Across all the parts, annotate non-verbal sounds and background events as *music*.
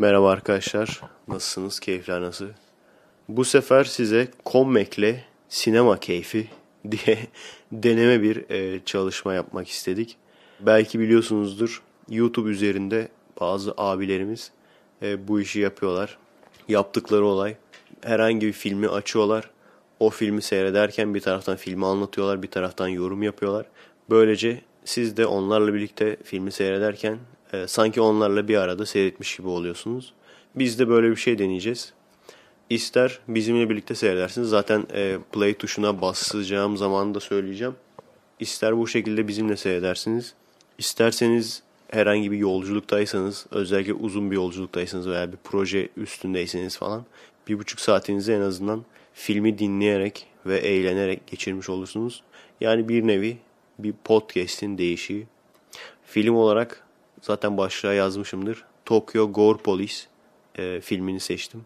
Merhaba arkadaşlar. Nasılsınız? Keyifler nasıl? Bu sefer size Commec'le sinema keyfi *laughs* diye deneme bir e, çalışma yapmak istedik. Belki biliyorsunuzdur YouTube üzerinde bazı abilerimiz e, bu işi yapıyorlar. Yaptıkları olay herhangi bir filmi açıyorlar. O filmi seyrederken bir taraftan filmi anlatıyorlar, bir taraftan yorum yapıyorlar. Böylece siz de onlarla birlikte filmi seyrederken e, sanki onlarla bir arada seyretmiş gibi oluyorsunuz. Biz de böyle bir şey deneyeceğiz. İster bizimle birlikte seyredersiniz. Zaten e, play tuşuna basacağım zaman da söyleyeceğim. İster bu şekilde bizimle seyredersiniz. İsterseniz herhangi bir yolculuktaysanız, özellikle uzun bir yolculuktaysanız veya bir proje üstündeyseniz falan bir buçuk saatinizi en azından filmi dinleyerek ve eğlenerek geçirmiş olursunuz. Yani bir nevi bir podcast'in değişiği. Film olarak zaten başlığa yazmışımdır. Tokyo Gore Police e, filmini seçtim.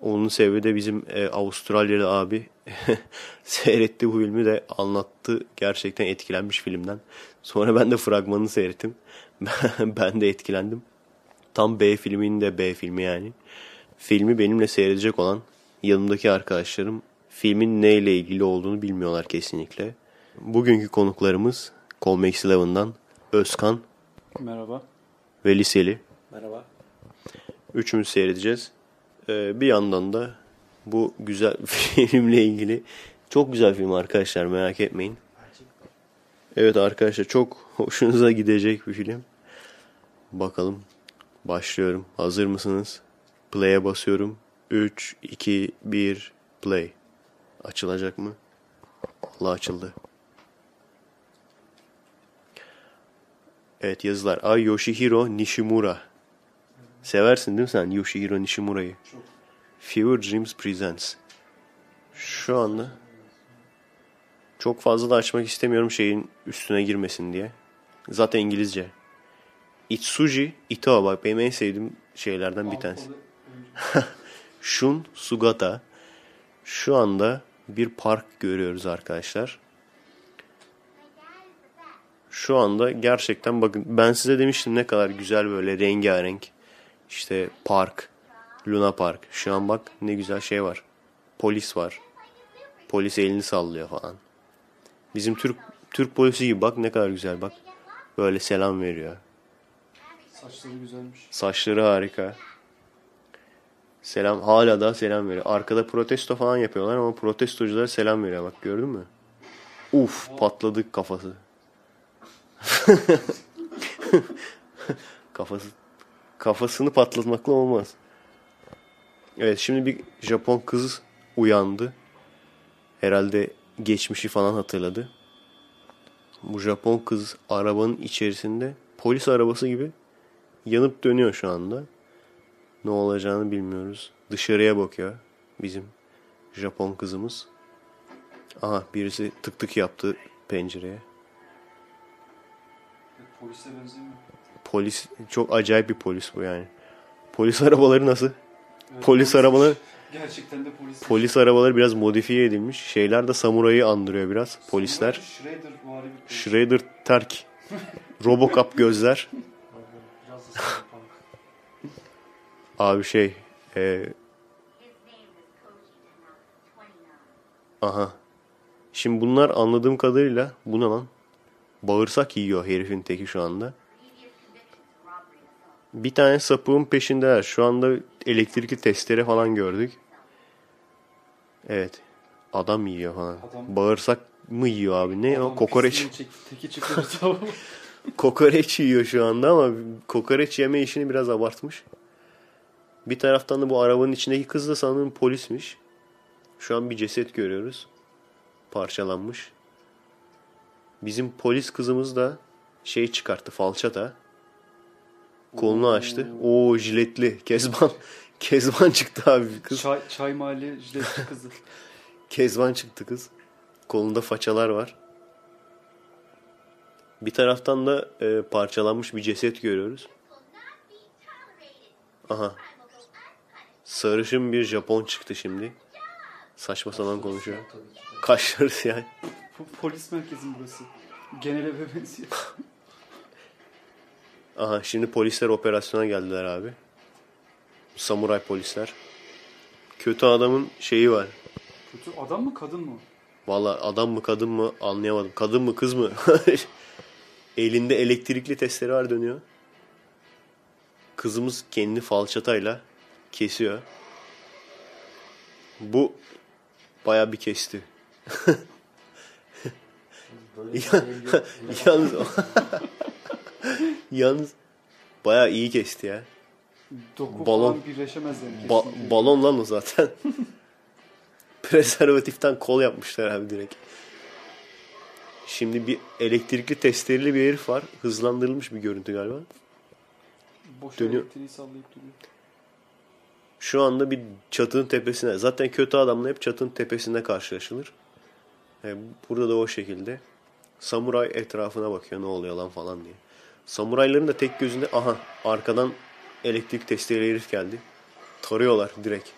Onun sebebi de bizim e, Avustralyalı abi *laughs* seyretti bu filmi de anlattı. Gerçekten etkilenmiş filmden. Sonra ben de fragmanını seyrettim. *laughs* ben de etkilendim. Tam B filminin de B filmi yani. Filmi benimle seyredecek olan yanımdaki arkadaşlarım filmin neyle ilgili olduğunu bilmiyorlar kesinlikle. Bugünkü konuklarımız Colmex Eleven'dan Özkan Merhaba. Ve Liseli. Merhaba. Üçümüz seyredeceğiz. Ee, bir yandan da bu güzel *laughs* filmle ilgili çok güzel film arkadaşlar merak etmeyin. Evet arkadaşlar çok *laughs* hoşunuza gidecek bir film. Bakalım başlıyorum. Hazır mısınız? Play'e basıyorum. 3, 2, 1, play. Açılacak mı? Allah açıldı. Evet yazılar. Ay Yoshihiro Nishimura. Seversin değil mi sen Yoshihiro Nishimura'yı? Çok. Fever Dreams Presents. Şu anda çok fazla da açmak istemiyorum şeyin üstüne girmesin diye. Zaten İngilizce. Itsuji Ito bak benim en sevdiğim şeylerden bir tanesi. *laughs* Shun Sugata. Şu anda bir park görüyoruz arkadaşlar. Şu anda gerçekten bakın ben size demiştim ne kadar güzel böyle rengarenk işte park, Luna Park. Şu an bak ne güzel şey var. Polis var. Polis elini sallıyor falan. Bizim Türk Türk polisi gibi bak ne kadar güzel bak. Böyle selam veriyor. Saçları güzelmiş. Saçları harika. Selam hala da selam veriyor. Arkada protesto falan yapıyorlar ama protestocular selam veriyor bak gördün mü? Uf patladı kafası. *laughs* kafası kafasını patlatmakla olmaz. Evet şimdi bir Japon kız uyandı. Herhalde geçmişi falan hatırladı. Bu Japon kız arabanın içerisinde polis arabası gibi yanıp dönüyor şu anda. Ne olacağını bilmiyoruz. Dışarıya bakıyor bizim Japon kızımız. Aha birisi tık tık yaptı pencereye. Polise benzemiyor. Polis çok acayip bir polis bu yani. Polis *laughs* arabaları nasıl? Evet, Polis arabaları Gerçekten de polis. polis arabaları biraz modifiye edilmiş. Şeyler de samurayı andırıyor biraz polisler. Shredder vari bir polis. Shredder terk. *laughs* Robocop gözler. *laughs* Abi şey e, aha. Şimdi bunlar anladığım kadarıyla bu ne lan? Bağırsak yiyor herifin teki şu anda. Bir tane sapığın peşindeler. Şu anda elektrikli testere falan gördük. Evet. Adam yiyor falan. Adam- Bağırsak mı yiyor abi? Ne o? Adam Kokoreç. pisliğini çekti, Teki tamam. *laughs* Kokoreç yiyor şu anda ama kokoreç yeme işini biraz abartmış. Bir taraftan da bu arabanın içindeki kız da sanırım polismiş. Şu an bir ceset görüyoruz. Parçalanmış. Bizim polis kızımız da şey çıkarttı falçata. Kolunu açtı. Oo jiletli. *laughs* Kezban. Kezban çıktı abi kız. Çay, çay mahalle jiletli kızı. *laughs* Kezban çıktı kız. Kolunda façalar var. Bir taraftan da e, parçalanmış bir ceset görüyoruz. Aha. Sarışın bir Japon çıktı şimdi. Saçma sapan konuşuyor. Kaşları siyah. Polis merkezin burası. Genel eve benziyor. *laughs* Aha şimdi polisler operasyona geldiler abi. Samuray polisler. Kötü adamın şeyi var. Kötü adam mı kadın mı? Valla adam mı kadın mı anlayamadım. Kadın mı kız mı? *laughs* Elinde elektrikli testleri var dönüyor. Kızımız kendi falçatayla kesiyor. Bu baya bir kesti. *laughs* *laughs* yalnız *laughs* yalnız baya iyi kesti ya. Doku Balon- birleşemez yani Ba- kesinlikle. balon lan o zaten. *laughs* Prezervatiften kol yapmışlar abi direkt. Şimdi bir elektrikli testereli bir herif var. Hızlandırılmış bir görüntü galiba. Boş dönüyor. elektriği sallayıp duruyor. Şu anda bir çatının tepesine. Zaten kötü adamla hep çatının tepesinde karşılaşılır. E, burada da o şekilde. Samuray etrafına bakıyor ne oluyor lan falan diye. Samurayların da tek gözünde aha arkadan elektrik testereli herif geldi. Tarıyorlar direkt.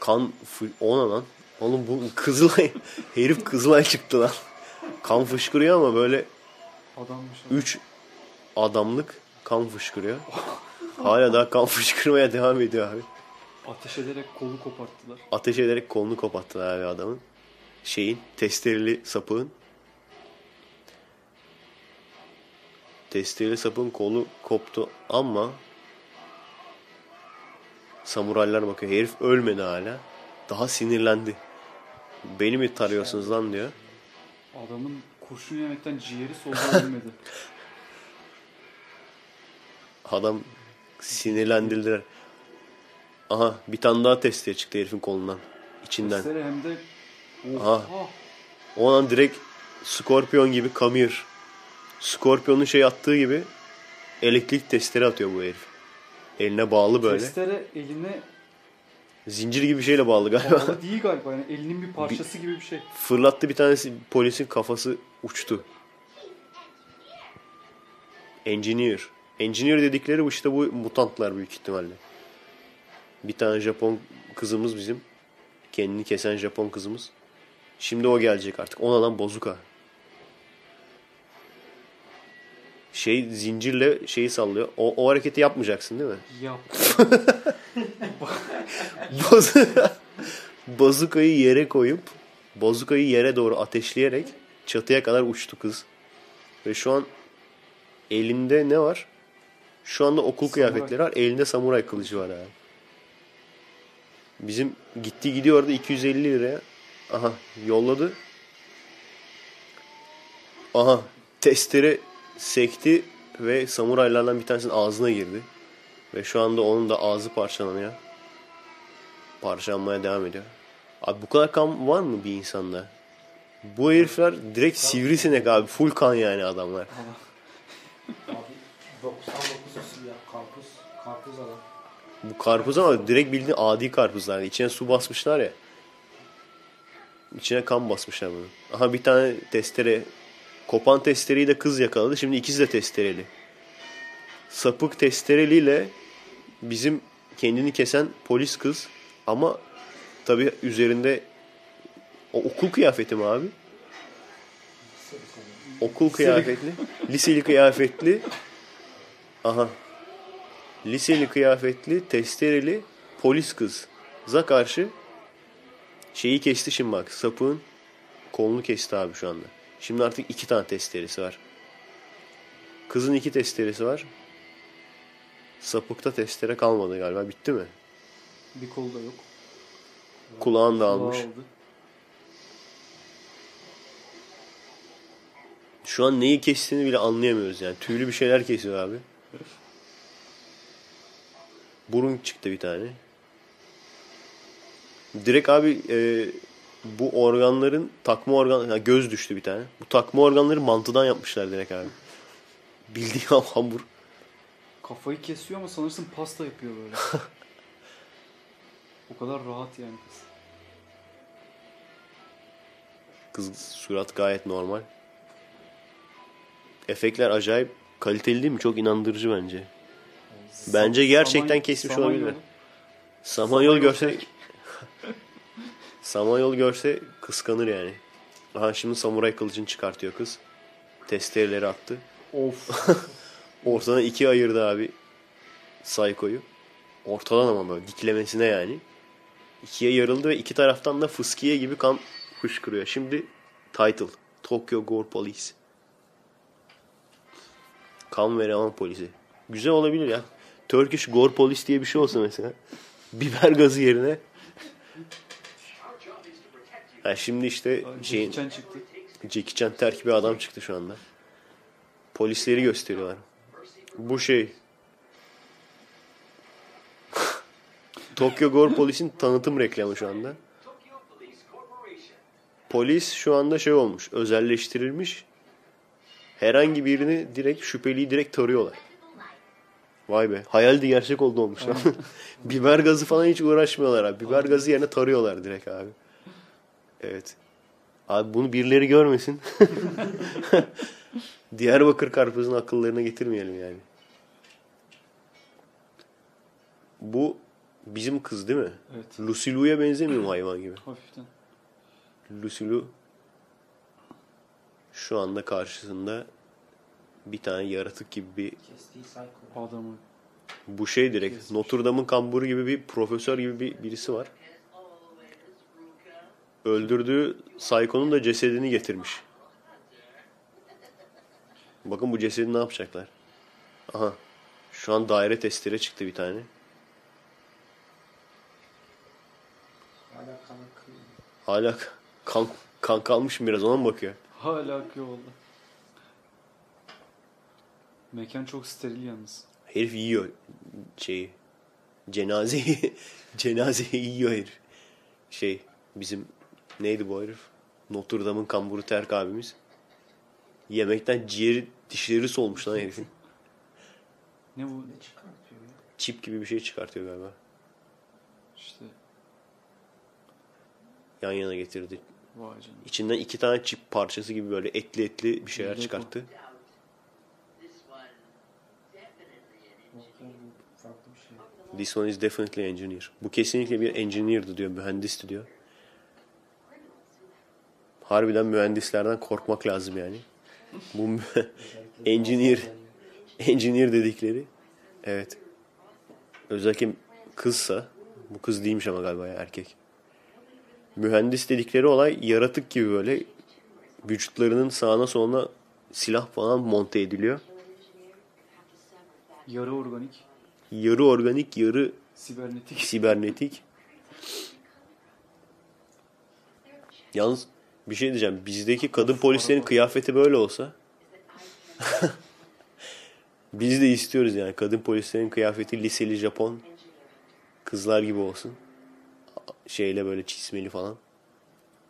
Kan ona lan. Oğlum bu *laughs* Kızılay herif Kızılay çıktı lan. Kan fışkırıyor ama böyle Adammış. adam. 3 adamlık kan fışkırıyor. Hala daha kan fışkırmaya devam ediyor abi. Ateş ederek kolu koparttılar. Ateş ederek kolunu kopattılar abi adamın. Şeyin testereli sapığın. Testereli sapığın kolu koptu ama samuraylar bakıyor. Herif ölmedi hala. Daha sinirlendi. Beni mi tarıyorsunuz lan diyor. Adamın kurşun yemekten ciğeri soldan ölmedi. *laughs* Adam sinirlendirdiler. Aha bir tane daha testere çıktı herifin kolundan. İçinden. Testere hem de Aha. O an direkt Scorpion gibi come. Scorpion'un şey attığı gibi elektrik testere atıyor bu herif. Eline bağlı böyle. Testere eline Zincir gibi bir şeyle bağlı galiba. bağlı değil galiba. Yani elinin bir parçası gibi bir şey. Fırlattı bir tanesi polisin kafası uçtu. Engineer. Engineer dedikleri bu işte bu mutantlar büyük ihtimalle. Bir tane Japon kızımız bizim. Kendini kesen Japon kızımız. Şimdi o gelecek artık. Ona lan bozuka. Şey zincirle şeyi sallıyor. O, o hareketi yapmayacaksın değil mi? Yap. *laughs* Baz- Bazukayı yere koyup bazukayı yere doğru ateşleyerek çatıya kadar uçtu kız. Ve şu an elinde ne var? Şu anda okul Samuray. kıyafetleri var. Elinde samuray kılıcı var abi. Bizim gitti gidiyordu 250 liraya. Aha yolladı. Aha testere sekti ve samuraylardan bir tanesinin ağzına girdi. Ve şu anda onun da ağzı parçalanıyor. Parçalanmaya devam ediyor. Abi bu kadar kan var mı bir insanda? Bu herifler direkt sivrisinek abi. Full kan yani adamlar. Abi 99 usul ya karpuz. Karpuz adam. Bu karpuz ama direkt bildiğin adi karpuzlar. İçine su basmışlar ya. İçine kan basmışlar bunu. Aha bir tane testere. Kopan testereyi de kız yakaladı. Şimdi ikisi de testereli. Sapık testereliyle bizim kendini kesen polis kız. Ama tabi üzerinde o okul kıyafeti mi abi? Okul kıyafetli. Liseli kıyafetli. Aha. Liseli kıyafetli, testereli polis kıza karşı şeyi kesti şimdi bak. Sapığın kolunu kesti abi şu anda. Şimdi artık iki tane testeresi var. Kızın iki testeresi var. Sapıkta testere kalmadı galiba. Bitti mi? Bir kol da yok. Kulağın da almış. aldı. Şu an neyi kestiğini bile anlayamıyoruz yani. Tüylü bir şeyler kesiyor abi. Burun çıktı bir tane. Direkt abi e, bu organların takma organ, ha, göz düştü bir tane. Bu takma organları mantıdan yapmışlar direkt abi. Bildiğin *laughs* hamur. Kafayı kesiyor ama sanırsın pasta yapıyor böyle. *laughs* o kadar rahat yani kız. Kız surat gayet normal. Efektler acayip kaliteli değil mi? Çok inandırıcı bence. Bence gerçekten kesmiş Samanyolu. olabilir. Samanyol görse Samanyol Samanyol görse kıskanır yani. Aha şimdi samuray kılıcını çıkartıyor kız. Testereleri attı. Of. *laughs* Ortadan ikiye ayırdı abi. Psycho'yu. Ortadan ama böyle diklemesine yani. İkiye yarıldı ve iki taraftan da fıskiye gibi kan fışkırıyor. Şimdi title. Tokyo Gore Police. Kan ve revan polisi. Güzel olabilir ya. Turkish Gore Police diye bir şey olsa mesela. Biber gazı yerine. Ha şimdi işte şeyin, Jackie Chan çıktı. Jackie Chan terk bir adam çıktı şu anda. Polisleri gösteriyorlar. Bu şey. *laughs* Tokyo Gore Polis'in tanıtım reklamı şu anda. Polis şu anda şey olmuş, özelleştirilmiş. Herhangi birini direkt şüpheliyi direkt tarıyorlar. Vay be. Hayal de gerçek oldu olmuş. lan. *laughs* Biber gazı falan hiç uğraşmıyorlar abi. Biber gazı yerine tarıyorlar direkt abi. Evet. Abi bunu birileri görmesin. *laughs* Diyarbakır karpuzun akıllarına getirmeyelim yani. Bu bizim kız değil mi? Evet. Lucy Lou'ya benzemiyor mu hayvan gibi? Hafiften. Lucy Lou şu anda karşısında bir tane yaratık gibi bir Kestiği psycho. Adamı. bu şey direkt Notre Dame'ın kamburu gibi bir profesör gibi bir birisi var. Öldürdüğü Psycho'nun da cesedini getirmiş. Bakın bu cesedi ne yapacaklar? Aha. Şu an daire testere çıktı bir tane. Hala kan. Hala kan, kan kalmış mı biraz ona mı bakıyor? Hala akıyor oldu. Mekan çok steril yalnız. Herif yiyor şeyi. Cenazeyi *laughs* cenazeyi yiyor herif. Şey bizim neydi bu herif? Notre Dame'ın kamburu Terk abimiz. Yemekten ciğeri dişleri solmuş lan herifin. *laughs* Ne bu? Ne çıkartıyor ya? Çip gibi bir şey çıkartıyor galiba. İşte Yan yana getirdi. vay canına. İçinden iki tane çip parçası gibi böyle etli etli bir şeyler Lego. çıkarttı. Şey. This one is definitely engineer. Bu kesinlikle bir engineer'dı diyor, mühendisti diyor. Harbiden mühendislerden korkmak lazım yani. Bu *laughs* engineer, engineer dedikleri. Evet. Özellikle kızsa, bu kız değilmiş ama galiba ya, erkek. Mühendis dedikleri olay yaratık gibi böyle vücutlarının sağına soluna silah falan monte ediliyor. Yarı organik, Yarı organik, yarı sibernetik. sibernetik. Yalnız bir şey diyeceğim. Bizdeki kadın polislerin kıyafeti böyle olsa *laughs* biz de istiyoruz yani. Kadın polislerin kıyafeti liseli Japon kızlar gibi olsun. Şeyle böyle çizmeli falan.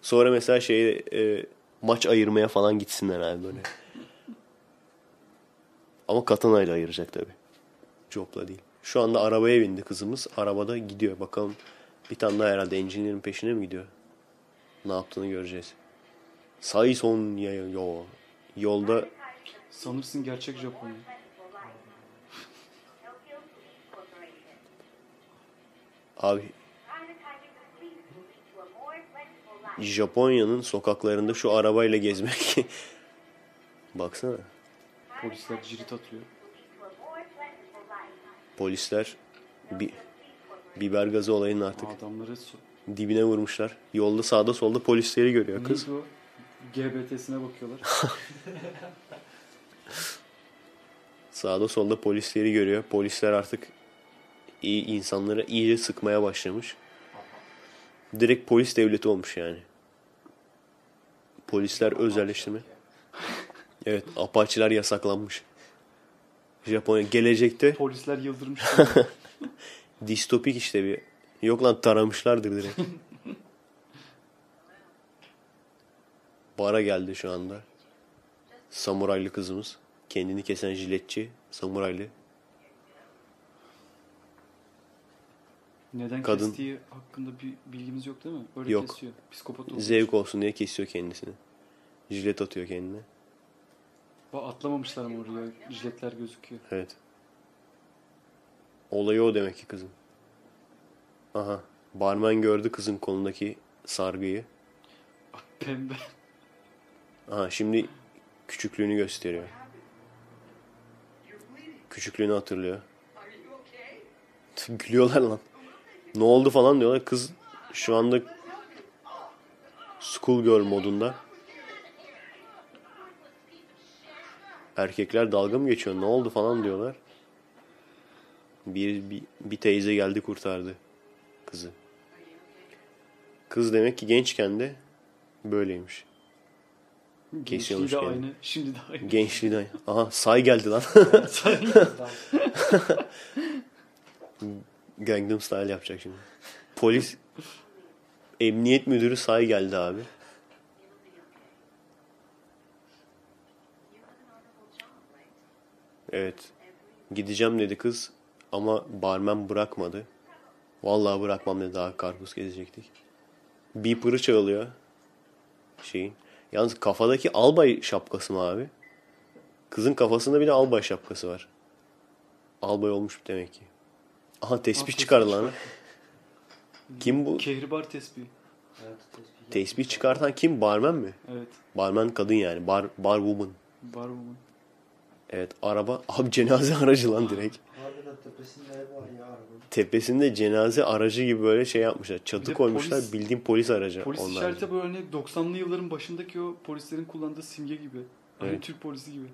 Sonra mesela şey e, maç ayırmaya falan gitsinler abi böyle. Ama katanayla ayıracak tabii. Jopla değil. Şu anda arabaya bindi kızımız. Arabada gidiyor. Bakalım bir tane daha herhalde engineer'in peşine mi gidiyor? Ne yaptığını göreceğiz. Saison ya yo. Yolda Sanırsın gerçek Japonya. abi Japonya'nın sokaklarında şu arabayla gezmek. *laughs* Baksana. Polisler cirit atıyor. Polisler bir biber gazı olayının artık Adamları dibine vurmuşlar. Yolda sağda solda polisleri görüyor kız. Neydi o? GBT'sine bakıyorlar. *laughs* Sağda solda polisleri görüyor. Polisler artık iyi insanlara iyice sıkmaya başlamış. Direkt polis devleti olmuş yani. Polisler özelleştirme. *laughs* Evet, apaçiler yasaklanmış. Japonya gelecekte Polisler yıldırmış. *laughs* distopik işte bir. Yok lan taramışlardır direkt. Bara geldi şu anda. Samuraylı kızımız. Kendini kesen jiletçi. Samuraylı. Neden Kadın- kestiği hakkında bir bilgimiz yok değil mi? Öyle Yok. kesiyor. Psikopat olduğu Zevk olsun diye kesiyor kendisini. Jilet atıyor kendine. Bak atlamamışlar ama oraya. Jiletler gözüküyor. Evet. Olayı o demek ki kızın. Aha. Barmen gördü kızın kolundaki sargıyı. Pembe. Aha şimdi küçüklüğünü gösteriyor. Küçüklüğünü hatırlıyor. Gülüyorlar lan. Ne oldu falan diyorlar. Kız şu anda school girl modunda. Erkekler dalga mı geçiyor? Ne oldu falan diyorlar. Bir, bir, bir teyze geldi kurtardı kızı. Kız demek ki gençken de böyleymiş. Gençliği de aynı. Şimdi de aynı. Gençliği de... Aha say geldi lan. *laughs* Gangnam Style yapacak şimdi. Polis Emniyet müdürü say geldi abi. Evet. Gideceğim dedi kız ama barmen bırakmadı. Vallahi bırakmam dedi daha karpuz gezecektik. Beeper'ı çalıyor. Şeyin. Yalnız kafadaki albay şapkası mı abi? Kızın kafasında bir de albay şapkası var. Albay olmuş demek ki. Aha tespih tespih çıkardı lan. Kim bu? Kehribar tespihi. Evet, tespih. Tespih çıkartan kim? Barmen mi? Evet. Barmen kadın yani. Bar, bar woman. Var bu. Evet araba. *laughs* Abi cenaze aracı lan direkt. Harbiden tepesinde ev var ya arabanın. Tepesinde cenaze aracı gibi böyle şey yapmışlar. Çatı de koymuşlar. polis- bildiğin polis aracı. Polis onlar. işareti böyle hani 90'lı yılların başındaki o polislerin kullandığı simge gibi. Evet. Türk polisi gibi.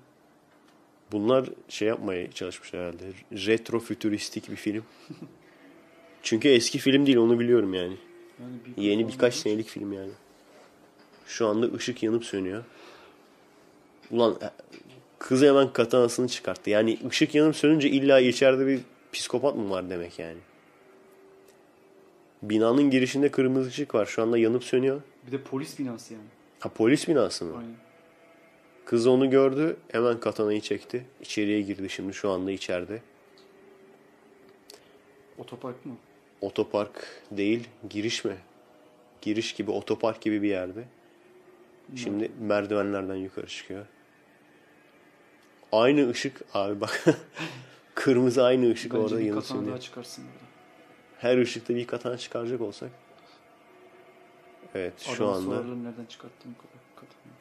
Bunlar şey yapmaya çalışmışlar herhalde. Retro fütüristik bir film. *laughs* Çünkü eski film değil onu biliyorum yani. Yani bir Yeni birkaç senelik film yani. Şu anda ışık yanıp sönüyor. Ulan e, kız hemen katanasını çıkarttı. Yani ışık yanıp sönünce illa içeride bir psikopat mı var demek yani. Binanın girişinde kırmızı ışık var. Şu anda yanıp sönüyor. Bir de polis binası yani. Ha polis binası mı? Aynen. Kız onu gördü. Hemen katanayı çekti. İçeriye girdi şimdi şu anda içeride. Otopark mı? Otopark değil, giriş mi? Giriş gibi, otopark gibi bir yerde. Şimdi merdivenlerden yukarı çıkıyor. Aynı ışık abi bak. *laughs* Kırmızı aynı ışık Bence orada katana sönüyor. daha çıkarsın burada. Her ışıkta bir katana çıkaracak olsak. Evet şu Adama anda nereden kadar katana.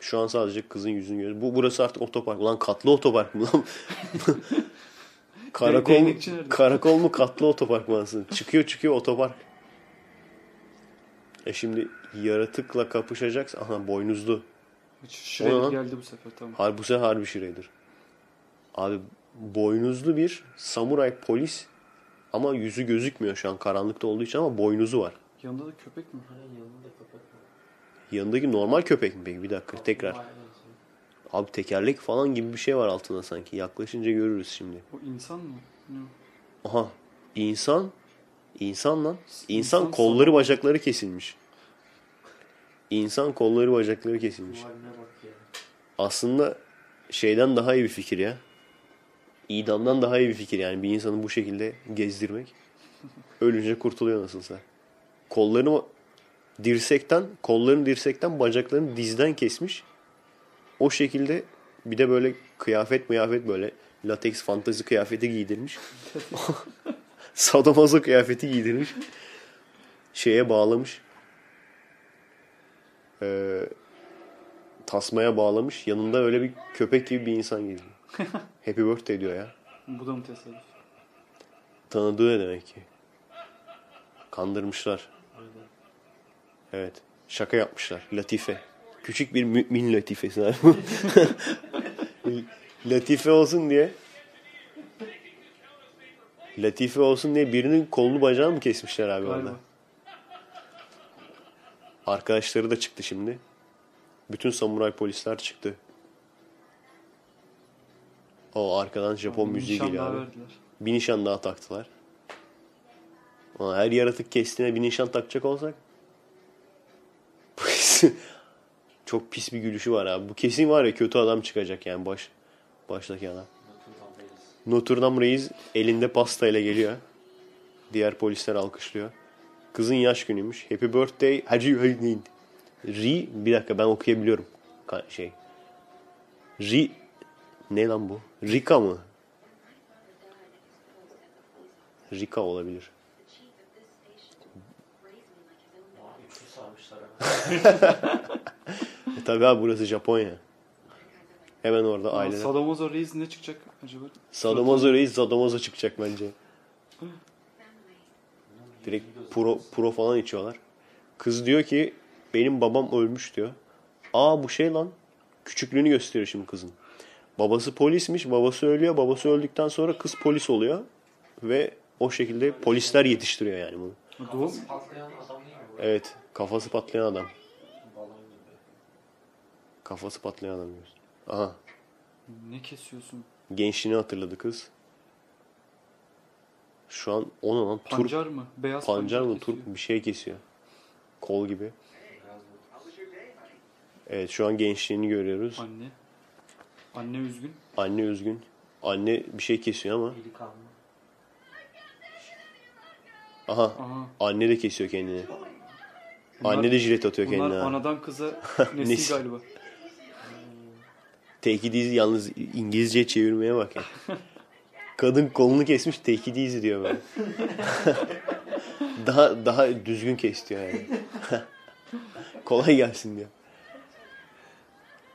şu an sadece kızın yüzünü görüyoruz. Bu burası artık otopark. Ulan katlı otopark mı lan? *laughs* karakol, karakol mu katlı otopark mı aslında? Çıkıyor çıkıyor otopark. E şimdi yaratıkla kapışacaksa aha boynuzlu. Şuraya geldi bu sefer tamam. Harbi bu sefer harbi Shredder. Abi boynuzlu bir samuray polis ama yüzü gözükmüyor şu an karanlıkta olduğu için ama boynuzu var. Yanında da köpek mi? Hani yanında köpek var. Yanındaki normal köpek mi peki? Bir dakika tekrar. Aynen. Abi tekerlek falan gibi bir şey var altında sanki. Yaklaşınca görürüz şimdi. O insan mı? Aha insan insan lan. İnsan, İnsan kolları sana- bacakları kesilmiş. İnsan kolları bacakları kesilmiş. Aslında şeyden daha iyi bir fikir ya. İdamdan daha iyi bir fikir yani bir insanı bu şekilde gezdirmek. *laughs* Ölünce kurtuluyor nasılsa. Kollarını dirsekten, kollarını dirsekten, bacaklarını dizden kesmiş. O şekilde bir de böyle kıyafet mıyafet böyle lateks fantazi kıyafeti giydirmiş. *laughs* *laughs* Sadomaso kıyafeti giydirmiş. Şeye bağlamış. Ee, tasmaya bağlamış. Yanında öyle bir köpek gibi bir insan geziyor. *laughs* Happy birthday diyor ya. Bu da mı tesadüf? Tanıdığı demek ki? Kandırmışlar. Aynen. Evet. Şaka yapmışlar. Latife. Küçük bir mümin latifesi. abi. *laughs* Latife olsun diye Latife olsun diye birinin kolunu bacağını mı kesmişler abi orada? Arkadaşları da çıktı şimdi. Bütün samuray polisler çıktı. O arkadan Japon müziği geliyor abi. verdiler. Bir nişan daha taktılar. Ama her yaratık kestiğine bir nişan takacak olsak *laughs* çok pis bir gülüşü var abi. Bu kesin var ya kötü adam çıkacak yani baş baştaki adam. Notre Dame Reis elinde pastayla geliyor. Diğer polisler alkışlıyor. Kızın yaş günüymüş. Happy birthday Hacı Hüseyin. Ri bir dakika ben okuyabiliyorum. Şey. Ri ne lan bu? Rika mı? Rika olabilir. E tabi abi burası Japonya. Hemen orada Aa, aileler. Sadomaso Reis ne çıkacak acaba? Sadomaso reis Sadomaso çıkacak bence. Direkt pro, pro falan içiyorlar. Kız diyor ki benim babam ölmüş diyor. Aa bu şey lan. Küçüklüğünü gösteriyor şimdi kızın. Babası polismiş. Babası ölüyor. Babası öldükten sonra kız polis oluyor. Ve o şekilde polisler yetiştiriyor yani bunu. Doğum, Patlayan adam değil mi bu? Evet. Kafası patlayan adam. Kafası patlayan adam diyoruz. Aha. ne kesiyorsun? Gençliğini hatırladı kız. Şu an ona lan turp Pancar mı? Beyaz pancar mı turp bir şey kesiyor. Kol gibi. Evet şu an gençliğini görüyoruz. Anne. Anne üzgün. Anne üzgün. Anne bir şey kesiyor ama. Aha. Aha. Anne de kesiyor kendini. Bunlar- Anne de jilet atıyor Bunlar kendine. ha. anadan kıza *laughs* nesil Nesil. galiba. Take it easy yalnız İngilizce çevirmeye bak ya. *laughs* Kadın kolunu kesmiş easy diyor böyle. *laughs* daha daha düzgün kes diyor yani. *laughs* Kolay gelsin diyor.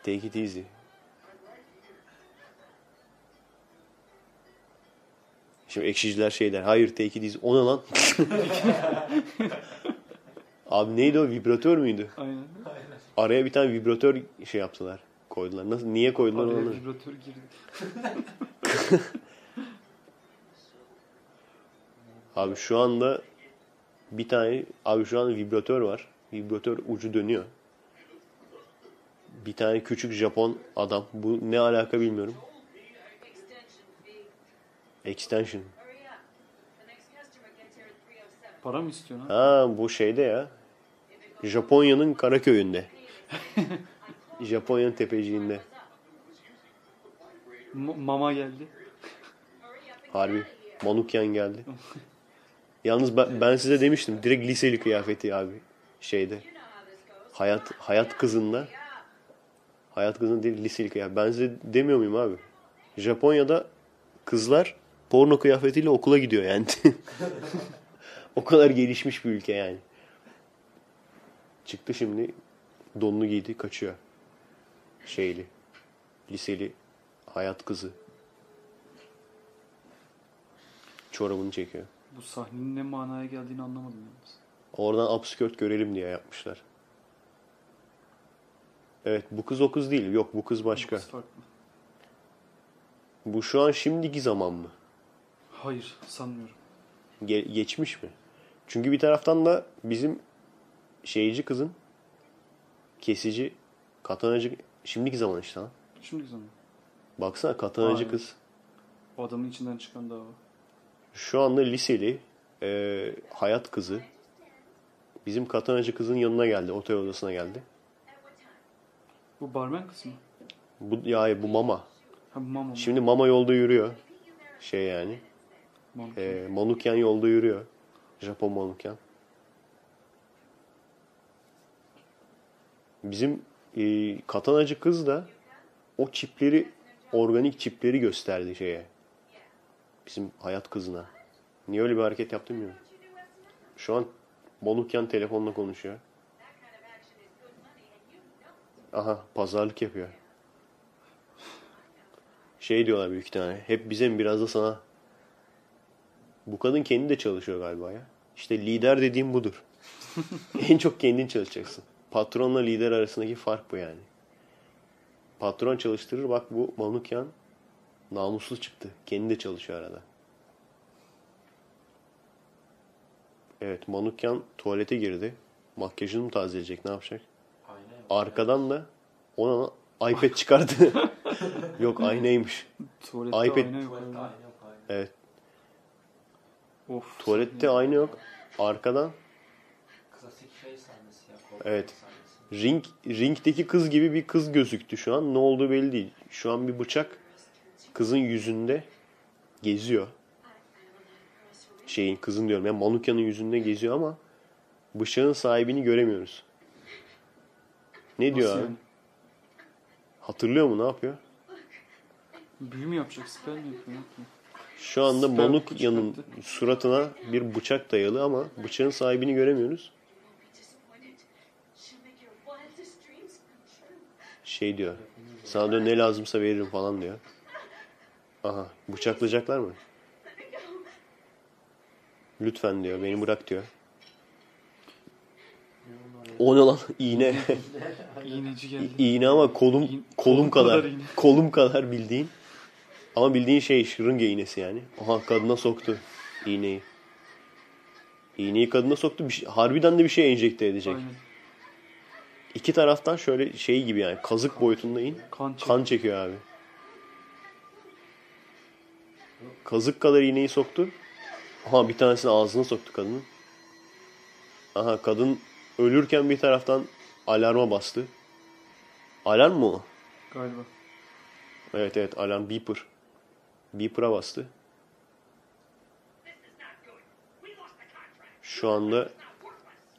Take it easy. Şimdi ekşiciler şey der. Hayır take it easy. O ne lan? *laughs* Abi neydi o? Vibratör müydü? Aynen. Araya bir tane vibratör şey yaptılar. Koydular. Nasıl? Niye koydular Araya onu? vibratör girdi. Abi şu anda bir tane abi şu an vibratör var. Vibratör ucu dönüyor. Bir tane küçük Japon adam. Bu ne alaka bilmiyorum. Extension. Para mı istiyorsun ha? Ha bu şeyde ya. Japonya'nın Karaköy'ünde. *laughs* Japonya'nın tepeciğinde. Ma- mama geldi. Harbi. Manukyan geldi. *laughs* Yalnız ben, ben size demiştim. Direkt liseli kıyafeti abi. Şeyde. Hayat hayat kızında. Hayat kızında değil liseli kıyafet. Ben size demiyor muyum abi? Japonya'da kızlar porno kıyafetiyle okula gidiyor yani. *laughs* o kadar gelişmiş bir ülke yani. Çıktı şimdi donunu giydi kaçıyor. Şeyli. Liseli hayat kızı. Çorabını çekiyor. Bu sahnenin ne manaya geldiğini anlamadım yalnız. Oradan upskirt görelim diye yapmışlar. Evet bu kız o kız değil. Yok bu kız başka. Kız farklı. Bu şu an şimdiki zaman mı? Hayır sanmıyorum. Ge- geçmiş mi? Çünkü bir taraftan da bizim şeyci kızın kesici katanacı şimdiki zaman işte lan. Şimdi zaman. Baksana katanacı Aynen. kız. O adamın içinden çıkan dava. Şu anda liseli e, hayat kızı bizim katanacı kızın yanına geldi. Otel odasına geldi. Bu barmen kız mı? Bu, ya bu mama. Ha mama? Şimdi mama yolda yürüyor. Şey yani. Mama. E, Manukyan yolda yürüyor. Japon Manukyan. Bizim e, katanacı kız da o çipleri, organik çipleri gösterdi şeye. Bizim hayat kızına. Niye öyle bir hareket yaptım bilmiyorum. Şu an Manukyan telefonla konuşuyor. Aha pazarlık yapıyor. Şey diyorlar büyük ihtimalle. Hep bize mi biraz da sana. Bu kadın kendi de çalışıyor galiba ya. İşte lider dediğim budur. *laughs* en çok kendin çalışacaksın. Patronla lider arasındaki fark bu yani. Patron çalıştırır bak bu Manukyan namuslu çıktı. Kendi de çalışıyor arada. Evet Manukyan tuvalete girdi. Makyajını mı tazeleyecek ne yapacak? Aynen. Arkadan da ona iPad çıkardı. *laughs* Yok aynaymış. Tuvalette iPad- ayna yok. Tuvalette ayna yok. Evet Of. tuvalette ayna yok. Arkadan Klasik şey sahnesi ya. Evet. sahnesi. ring ringdeki kız gibi bir kız gözüktü şu an. Ne olduğu belli değil. Şu an bir bıçak kızın yüzünde geziyor. Şeyin kızın diyorum ya Manukyan'ın yüzünde geziyor ama bıçağın sahibini göremiyoruz. Ne diyor Nasıl abi? yani? Hatırlıyor mu? Ne yapıyor? Büyü mü yapacak? Spell mi yapıyor? Şu anda Süper Manukya'nın suratına bir bıçak dayalı ama bıçağın sahibini göremiyoruz. Şey diyor. Sana diyor ne lazımsa veririm falan diyor. Aha bıçaklayacaklar mı? Lütfen diyor beni bırak diyor. O ne lan? İğne. İğneci geldi. İğne ama kolum kolum kolum kadar. kadar iğne. Kolum kadar bildiğin. Ama bildiğin şey şırınga iğnesi yani. Aha kadına soktu iğneyi. İğneyi kadına soktu. Bir şey, harbiden de bir şey enjekte edecek. Aynen. İki taraftan şöyle şey gibi yani kazık boyutunda in. Kan çek. Kan çekiyor abi. Kazık kadar iğneyi soktu. Aha bir tanesini ağzına soktu kadının. Aha kadın ölürken bir taraftan alarma bastı. Alarm mı o? Galiba. Evet evet alarm beeper. Beeper'a bastı. Şu anda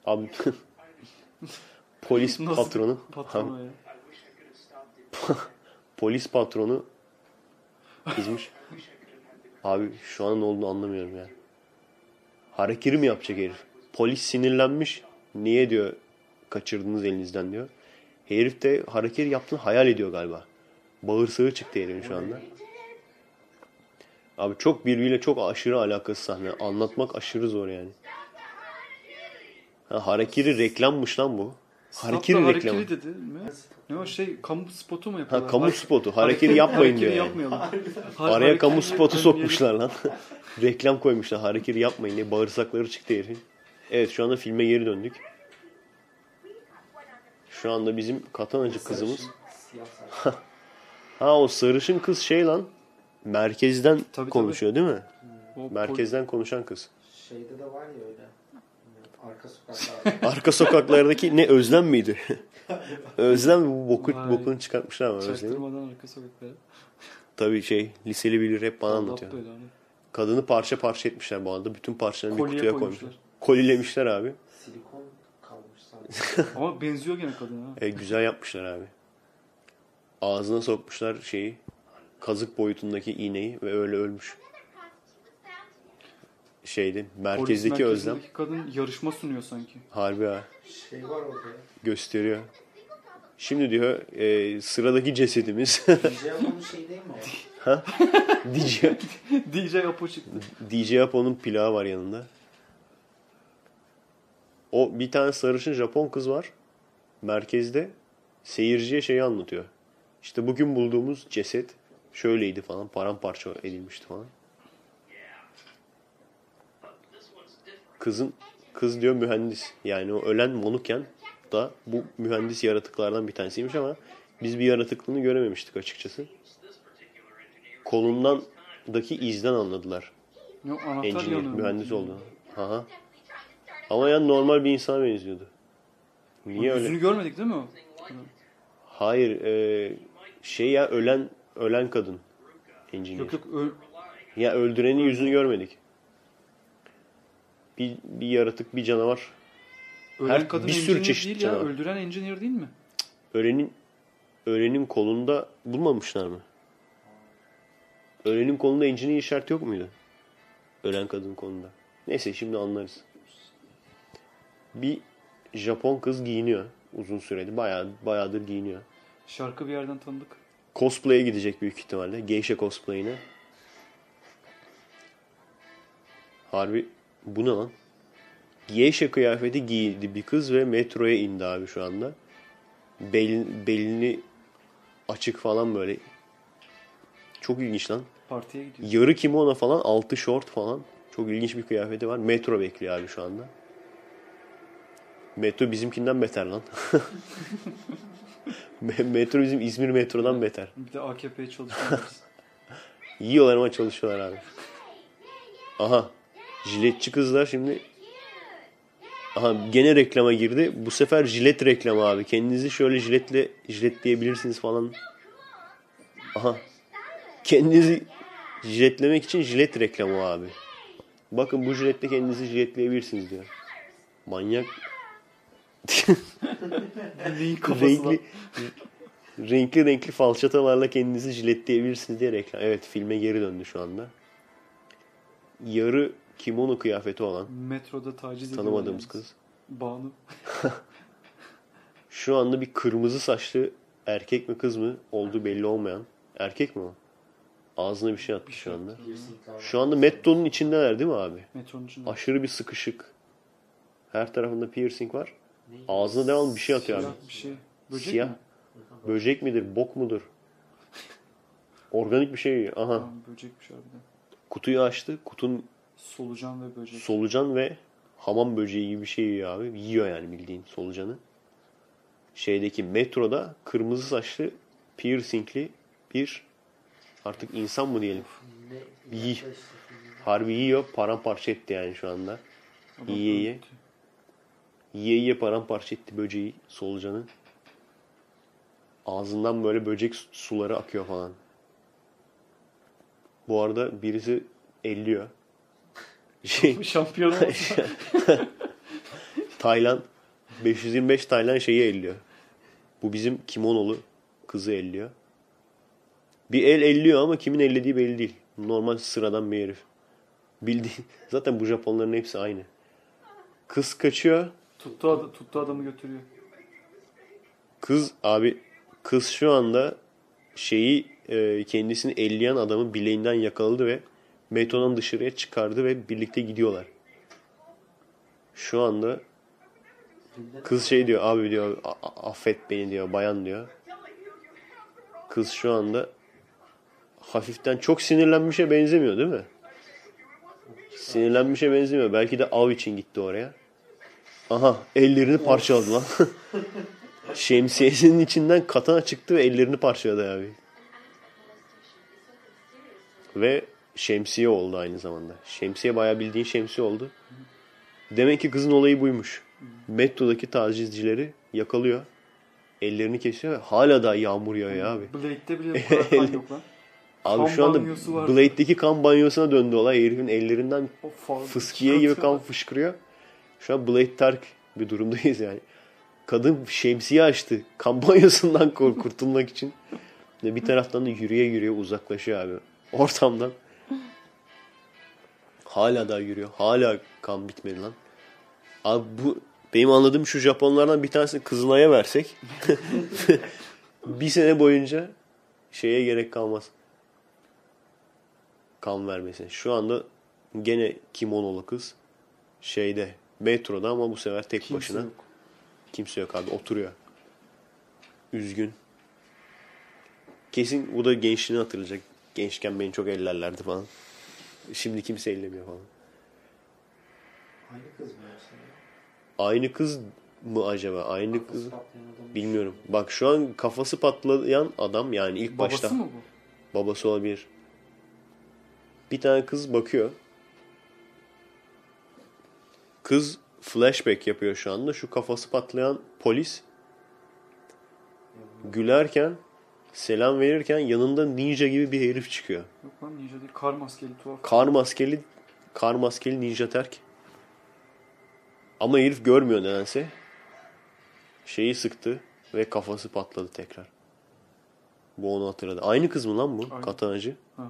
abi *laughs* polis Nasıl patronu Patronu ya. *laughs* polis patronu kızmış. Abi şu an ne olduğunu anlamıyorum ya. Harekiri mi yapacak herif? Polis sinirlenmiş. Niye diyor kaçırdınız elinizden diyor. Herif de hareket yaptığını hayal ediyor galiba. Bağırsağı çıktı herifin şu anda. Abi çok birbiriyle çok aşırı alakası sahne. Anlatmak aşırı zor yani. Ha, harekiri reklammış lan bu. Harekiri reklamı. harekiri dedi mi? Ne o şey kamu spotu mu Ha, yapıyorlar? kamu Har- spotu. Harekiri yapmayın diyor harekiri yani. yapmayalım. *laughs* Har- Araya harekiri kamu spotu sokmuşlar lan. *laughs* Reklam koymuşlar. Hareketi yapmayın diye. Bağırsakları çıktı herifin. Evet şu anda filme geri döndük. Şu anda bizim katanacı kızımız. *laughs* Ha o sarışın kız şey lan. Merkezden tabii. konuşuyor değil mi? O pol- Merkezden konuşan kız. Şeyde de var ya öyle. Arka sokaklarda. *laughs* Arka sokaklardaki ne Özlem miydi? *laughs* Özlem mi? bu boku, Vay. bokunu çıkartmışlar ama Özlem'i. Çaktırmadan arka sokaklara. Tabii şey liseli bilir hep bana anlatıyor. böyle hani. Kadını parça parça etmişler bu arada. Bütün parçalarını bir kutuya koymuşlar. koymuşlar. Kolilemişler abi. Silikon kalmış sanki. *laughs* Ama benziyor gene kadına. ha. E, güzel yapmışlar abi. Ağzına sokmuşlar şeyi. Kazık boyutundaki iğneyi ve öyle ölmüş. Şeydi. Merkezdeki Polis Özlem. kadın yarışma sunuyor sanki. Harbi ha. Şey var orada. Gösteriyor. Şimdi diyor e, sıradaki cesedimiz *laughs* DJ Apo'nun şey değil mi o? *laughs* DJ, *laughs* DJ Apo çıktı. DJ Apo'nun plağı var yanında. O bir tane sarışın Japon kız var. Merkezde seyirciye şeyi anlatıyor. İşte bugün bulduğumuz ceset şöyleydi falan. Paramparça edilmişti falan. Kızın kız diyor mühendis. Yani o ölen Monuken da bu mühendis yaratıklardan bir tanesiymiş ama biz bir yaratıklığını görememiştik açıkçası. Kolundan daki izden anladılar. Engineer, mühendis olduğunu. Aha. Ama yani normal bir insana benziyordu. Niye öyle? Yüzünü görmedik değil mi o? Hayır, e, şey ya ölen ölen kadın. Engineer. Yok yok ö- Ya öldürenin yüzünü görmedik. Bir, bir yaratık, bir canavar. ölen Her- kadın bir sürü çeşit değil ya. canavar. Öldüren engineer değil mi? Ölenin ölenin kolunda bulmamışlar mı? Ölenin kolunda engineer işareti yok muydu? Ölen kadının kolunda. Neyse şimdi anlarız. Bir Japon kız giyiniyor uzun süreli. Bayağı, bayağıdır giyiniyor. Şarkı bir yerden tanıdık. Cosplay'e gidecek büyük ihtimalle. Geisha cosplay'ine. Harbi bu ne lan? Geisha kıyafeti giydi bir kız ve metroya indi abi şu anda. Bel, belini açık falan böyle. Çok ilginç lan. Partiye gidiyor. Yarı kimono falan, altı şort falan. Çok ilginç bir kıyafeti var. Metro bekliyor abi şu anda. Metro bizimkinden beter lan. *laughs* Me- metro bizim İzmir metrodan beter. Bir de AKP'ye çalışıyoruz. *laughs* Yiyorlar ama çalışıyorlar abi. Aha. Jiletçi kızlar şimdi Aha gene reklama girdi. Bu sefer jilet reklamı abi. Kendinizi şöyle jiletle jiletleyebilirsiniz falan. Aha. Kendinizi jiletlemek için jilet reklamı abi. Bakın bu jiletle kendinizi jiletleyebilirsiniz diyor. Manyak. *laughs* Renkli, renkli renkli falçatalarla kendinizi jiletleyebilirsiniz diye reklam. Evet filme geri döndü şu anda. Yarı kimono kıyafeti olan Metroda taciz tanımadığımız kız. Banu. *laughs* Şu anda bir kırmızı saçlı erkek mi kız mı olduğu belli olmayan. Erkek mi o? Ağzına bir şey attı şu anda. Piercingler var. Şu anda metronun içindeler değil mi abi? Metronun içinde. Aşırı bir sıkışık. Her tarafında piercing var. Ne? Ağzına devamlı bir şey atıyor abi. Siyah bir şey. Böcek Siyah. mi? Böcek midir, bok mudur? *laughs* Organik bir şey yiyor. Aha. Böcekmiş harbiden. Kutuyu açtı. Kutunun Solucan ve böcek. solucan ve hamam böceği gibi bir şey yiyor abi. Yiyor yani bildiğin solucanı. Şeydeki metroda kırmızı saçlı piercingli bir artık insan mı diyelim. Ne? Yaklaşık. Harbi yiyor. Paramparça etti yani şu anda. Adam iyi. öldü. Yiye yiye paramparça etti böceği, solucanı. Ağzından böyle böcek su- suları akıyor falan. Bu arada birisi elliyor. Şey, Şampiyon olsa. *laughs* Taylan 525 Taylan şeyi elliyor. Bu bizim kimonolu kızı elliyor. Bir el elliyor ama kimin ellediği belli değil. Normal sıradan bir herif. Bildiğin *laughs* zaten bu Japonların hepsi aynı. Kız kaçıyor. tuttu, ad- tuttu adamı götürüyor. Kız abi kız şu anda şeyi e, kendisini elleyen adamın bileğinden yakaladı ve metrodan dışarıya çıkardı ve birlikte gidiyorlar. Şu anda kız şey diyor abi diyor "A- a- affet beni diyor bayan diyor. Kız şu anda hafiften çok sinirlenmişe benzemiyor değil mi? Sinirlenmişe benzemiyor. Belki de av için gitti oraya. Aha ellerini parçaladı lan. *laughs* Şemsiyesinin içinden katana çıktı ve ellerini parçaladı abi. Ve şemsiye oldu aynı zamanda. Şemsiye bayağı bildiğin şemsiye oldu. Demek ki kızın olayı buymuş. Metrodaki tacizcileri yakalıyor. Ellerini kesiyor ve hala da yağmur yağıyor abi. Blade'de bile *laughs* kan yok lan. Abi Kan şu anda. Blade'deki kan banyosuna döndü olay. Herifin ellerinden fıskiye gibi kan fışkırıyor. Şu an Blade Dark bir durumdayız yani. Kadın şemsiye açtı. Kan *laughs* banyosundan kurtulmak için. Ve bir taraftan da yürüye yürüye uzaklaşıyor abi. Ortamdan. Hala daha yürüyor. Hala kan bitmedi lan. Abi bu benim anladığım şu Japonlardan bir tanesini Kızılay'a versek *laughs* bir sene boyunca şeye gerek kalmaz. Kan vermesine. Şu anda gene kimonolu kız şeyde metroda ama bu sefer tek Kimse başına. yok. Kimse yok abi oturuyor. Üzgün. Kesin bu da gençliğini hatırlayacak. Gençken beni çok ellerlerdi falan. Şimdi kimse ellemiyor falan. Aynı kız mı? Aynı kız mı acaba? Aynı Kafası kız bilmiyorum. Bak şu an kafası patlayan adam yani ilk Babası başta mı bu? babası olabilir. Bir tane kız bakıyor. Kız flashback yapıyor şu anda. Şu kafası patlayan polis gülerken selam verirken yanında ninja gibi bir herif çıkıyor. Yok lan ninja değil. Kar maskeli tuhaf. Kar maskeli kar maskeli ninja terk. Ama herif görmüyor nedense. Şeyi sıktı ve kafası patladı tekrar. Bu onu hatırladı. Aynı kız mı lan bu? Aynı. Katanacı. Hı hı.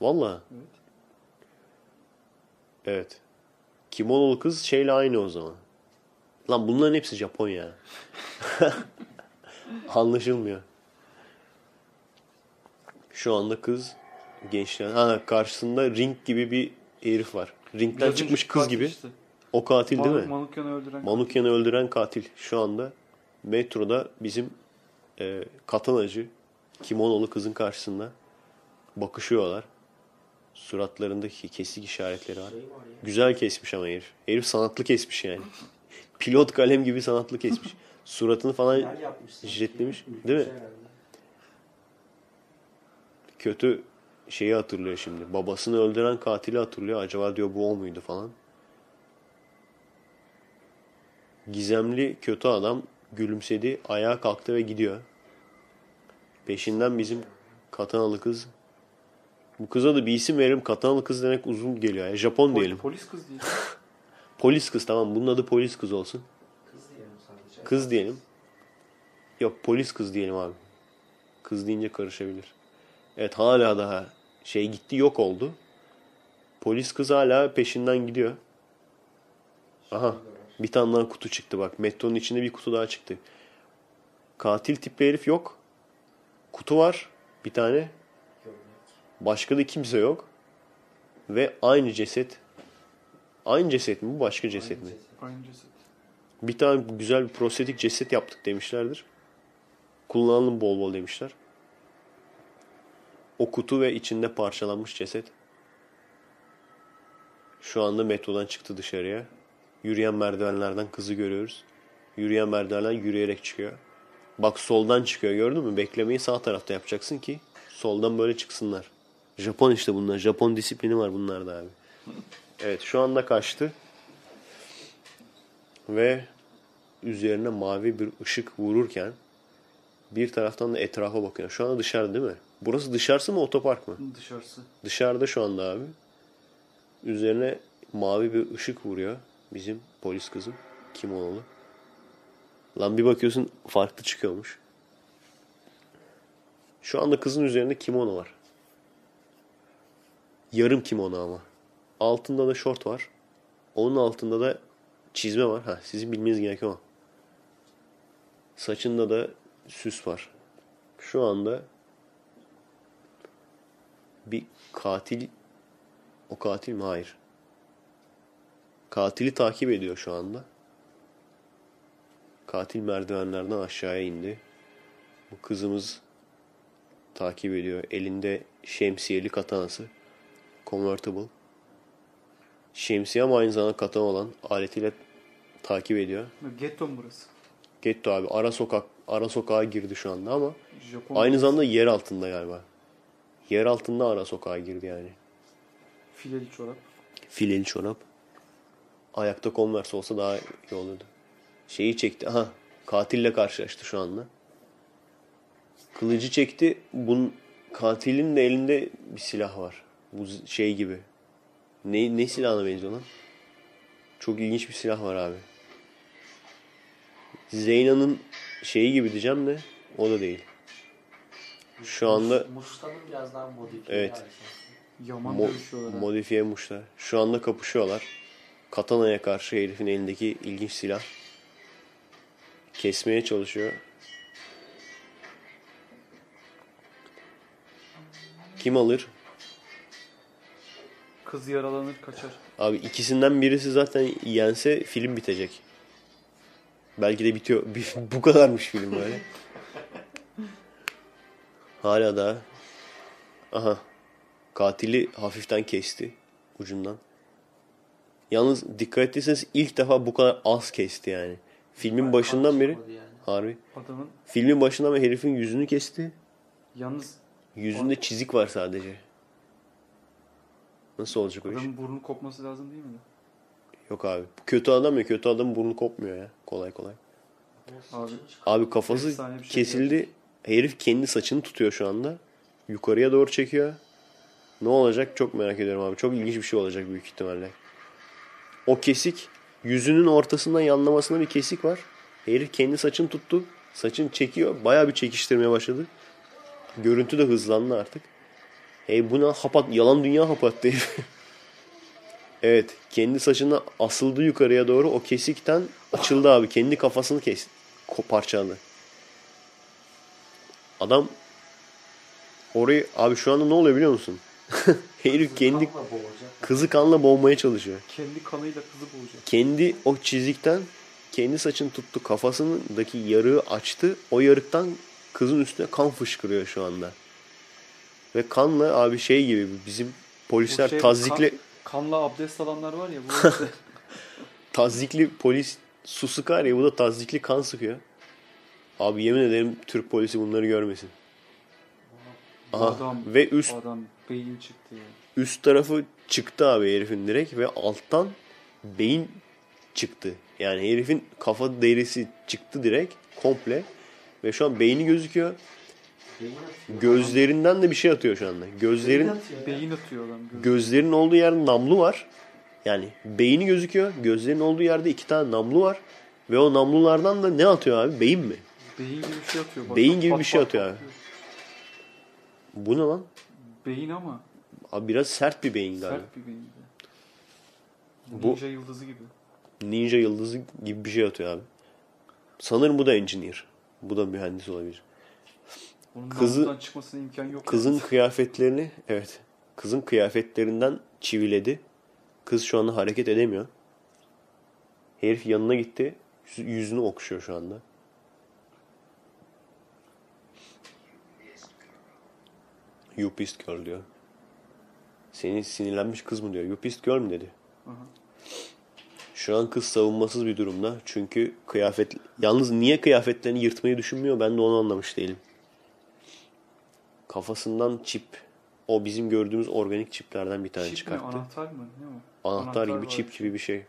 Valla. Evet. Evet. Kimonolu kız şeyle aynı o zaman. Lan bunların hepsi Japon ya. *laughs* *laughs* Anlaşılmıyor. Şu anda kız gençler. Ha karşısında Ring gibi bir herif var. Ring'den Biraz çıkmış kız gibi. işte. O katil değil Man- mi? Manukyan'ı öldüren Manukyan'ı öldüren katil. Şu anda metroda bizim e, katanacı kimonolu kızın karşısında bakışıyorlar. Suratlarındaki kesik işaretleri var. Şey var. Güzel kesmiş ama herif. Herif sanatlı kesmiş yani. *laughs* Pilot kalem gibi sanatlı kesmiş. Suratını falan Ülkücü değil mi? Kötü şeyi hatırlıyor şimdi. Babasını öldüren katili hatırlıyor. Acaba diyor bu o muydu falan. Gizemli kötü adam gülümsedi. Ayağa kalktı ve gidiyor. Peşinden bizim katanalı kız. Bu kıza da bir isim verelim. Katanalı kız demek uzun geliyor. Yani Japon Pol- diyelim. Polis kız diye. *laughs* Polis kız tamam. Bunun adı polis kız olsun. Kız diyelim sadece. Kız diyelim. Yok polis kız diyelim abi. Kız deyince karışabilir. Evet hala daha şey gitti yok oldu. Polis kız hala peşinden gidiyor. Aha bir tane daha kutu çıktı bak. Metronun içinde bir kutu daha çıktı. Katil tipli herif yok. Kutu var bir tane. Başka da kimse yok. Ve aynı ceset. Aynı ceset mi bu başka ceset mi? Aynı ceset. Bir tane güzel bir prostetik ceset yaptık demişlerdir. Kullanalım bol bol demişler. O kutu ve içinde parçalanmış ceset. Şu anda metrodan çıktı dışarıya. Yürüyen merdivenlerden kızı görüyoruz. Yürüyen merdivenler yürüyerek çıkıyor. Bak soldan çıkıyor gördün mü? Beklemeyi sağ tarafta yapacaksın ki soldan böyle çıksınlar. Japon işte bunlar. Japon disiplini var bunlarda abi. Evet şu anda kaçtı. Ve üzerine mavi bir ışık vururken bir taraftan da etrafa bakıyor. Şu anda dışarıda değil mi? Burası dışarısı mı otopark mı? Dışarısı. Dışarıda şu anda abi. Üzerine mavi bir ışık vuruyor. Bizim polis kızım. Kim oğlu? Lan bir bakıyorsun farklı çıkıyormuş. Şu anda kızın üzerinde kimono var. Yarım kimono ama. Altında da şort var. Onun altında da çizme var. Ha, sizin bilmeniz gereken o. Saçında da süs var. Şu anda bir katil o katil mi? Hayır. Katili takip ediyor şu anda. Katil merdivenlerden aşağıya indi. Bu kızımız takip ediyor. Elinde şemsiyeli katanası. Convertible. Şemsiye ama aynı zamanda katana olan aletiyle takip ediyor. Getto burası? Getto abi ara sokak ara sokağa girdi şu anda ama Japon. aynı zamanda yer altında galiba. Yer altında ara sokağa girdi yani. Fileli çorap. Fileli çorap. Ayakta Converse olsa daha iyi olurdu. Şeyi çekti. Aha katille karşılaştı şu anda. Kılıcı çekti. Bunun katilin de elinde bir silah var. Bu şey gibi. Ne, ne silahına benziyor lan? Çok ilginç bir silah var abi. Zeyna'nın şeyi gibi diyeceğim de o da değil. Şu anda Mustafa'nın biraz daha modifiye Evet. Yaman Mo- dövüşüyorlar. modifiye muşlar. Şu anda kapışıyorlar. Katana'ya karşı herifin elindeki ilginç silah. Kesmeye çalışıyor. Kim alır? Kız yaralanır kaçar. Abi ikisinden birisi zaten yense film bitecek. Belki de bitiyor. Bu kadarmış film böyle. Hala da aha katili hafiften kesti ucundan. Yalnız dikkat ettiyseniz ilk defa bu kadar az kesti yani. Filmin başından beri yani. harbi. Adamın Filmin başından beri herifin yüzünü kesti. yalnız Yüzünde çizik var sadece. Nasıl olacak o iş? adamın burnu kopması lazım değil mi? Yok abi. Bu kötü adam ya. Kötü adamın burnu kopmuyor ya. Kolay kolay. Abi Abi kafası şey kesildi. Herif kendi saçını tutuyor şu anda. Yukarıya doğru çekiyor. Ne olacak çok merak ediyorum abi. Çok ilginç bir şey olacak büyük ihtimalle. O kesik yüzünün ortasından yanlamasında bir kesik var. Herif kendi saçını tuttu. Saçını çekiyor. Bayağı bir çekiştirmeye başladı. Görüntü de hızlandı artık. Hey bu ne hapat yalan dünya hapattı herif. *laughs* evet kendi saçına asıldı yukarıya doğru. O kesikten açıldı abi. Kendi kafasını kesti. Parçaladı. Adam orayı abi şu anda ne oluyor biliyor musun? *laughs* Herif kendi kızı kanla boğmaya çalışıyor. kendi kanıyla kızı boğacak. Kendi o çizikten kendi saçını tuttu. Kafasındaki yarığı açtı. O yarıktan kızın üstüne kan fışkırıyor şu anda. Ve kanla abi şey gibi bizim polisler Bu şey, tazikli kan- kanla abdest alanlar var ya. Bu *laughs* işte tazikli polis su sıkar ya bu da tazikli kan sıkıyor. Abi yemin ederim Türk polisi bunları görmesin. Aha. adam, Ve üst adam beyin çıktı ya. üst tarafı çıktı abi herifin direkt ve alttan beyin çıktı. Yani herifin kafa derisi çıktı direkt komple ve şu an beyni gözüküyor. Gözlerinden de bir şey atıyor şu anda. Gözlerin. Beyin atıyor adam. Göz. gözlerin olduğu yerde namlu var. Yani beyni gözüküyor. Gözlerin olduğu yerde iki tane namlu var. Ve o namlulardan da ne atıyor abi? Beyin mi? Beyin gibi bir şey atıyor. Bak, Beyin gibi bak, bir şey bak, atıyor bak. abi. Bu ne lan? Beyin ama Abi biraz sert bir beyin galiba. sert bir beyin. Bu- Ninja yıldızı gibi. Ninja yıldızı gibi bir şey atıyor abi. Sanırım bu da engineer. Bu da mühendis olabilir. Onun Kızı- namludan çıkmasına imkan yok. Kızın kıyafetlerini evet kızın kıyafetlerinden çiviledi. Kız şu anda hareket edemiyor. Herif yanına gitti. yüz- Yüzünü okşuyor şu anda. You pissed girl diyor. Seni sinirlenmiş kız mı diyor. You pissed girl mü dedi. Şu an kız savunmasız bir durumda. Çünkü kıyafet... Yalnız niye kıyafetlerini yırtmayı düşünmüyor ben de onu anlamış değilim. Kafasından çip. O bizim gördüğümüz organik çiplerden bir tane Çip mi? çıkarttı. Anahtar mı? Ne o? Anahtar, gibi var. çip gibi bir şey.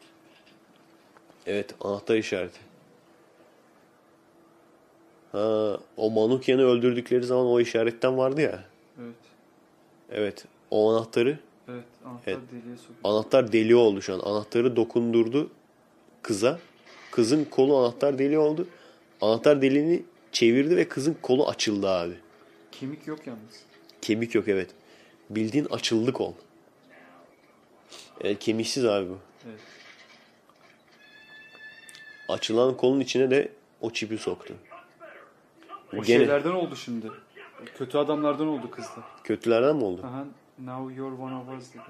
Evet anahtar işareti. Ha, o Manukyan'ı öldürdükleri zaman o işaretten vardı ya. Evet. Evet o anahtarı Evet. Anahtar Evet. deliğe sokuyor. Anahtar deli oldu şu an. Anahtarı dokundurdu kıza. Kızın kolu anahtar deli oldu. Anahtar deliğini çevirdi ve kızın kolu açıldı abi. Kemik yok yalnız. Kemik yok evet. Bildiğin açıldı kol. Evet, kemiksiz abi bu. Evet. Açılan kolun içine de o çipi soktu. O Gene şeylerden oldu şimdi. Kötü adamlardan oldu kızlar. kötülerden mi oldu? Aha. Now you're one of us dedi.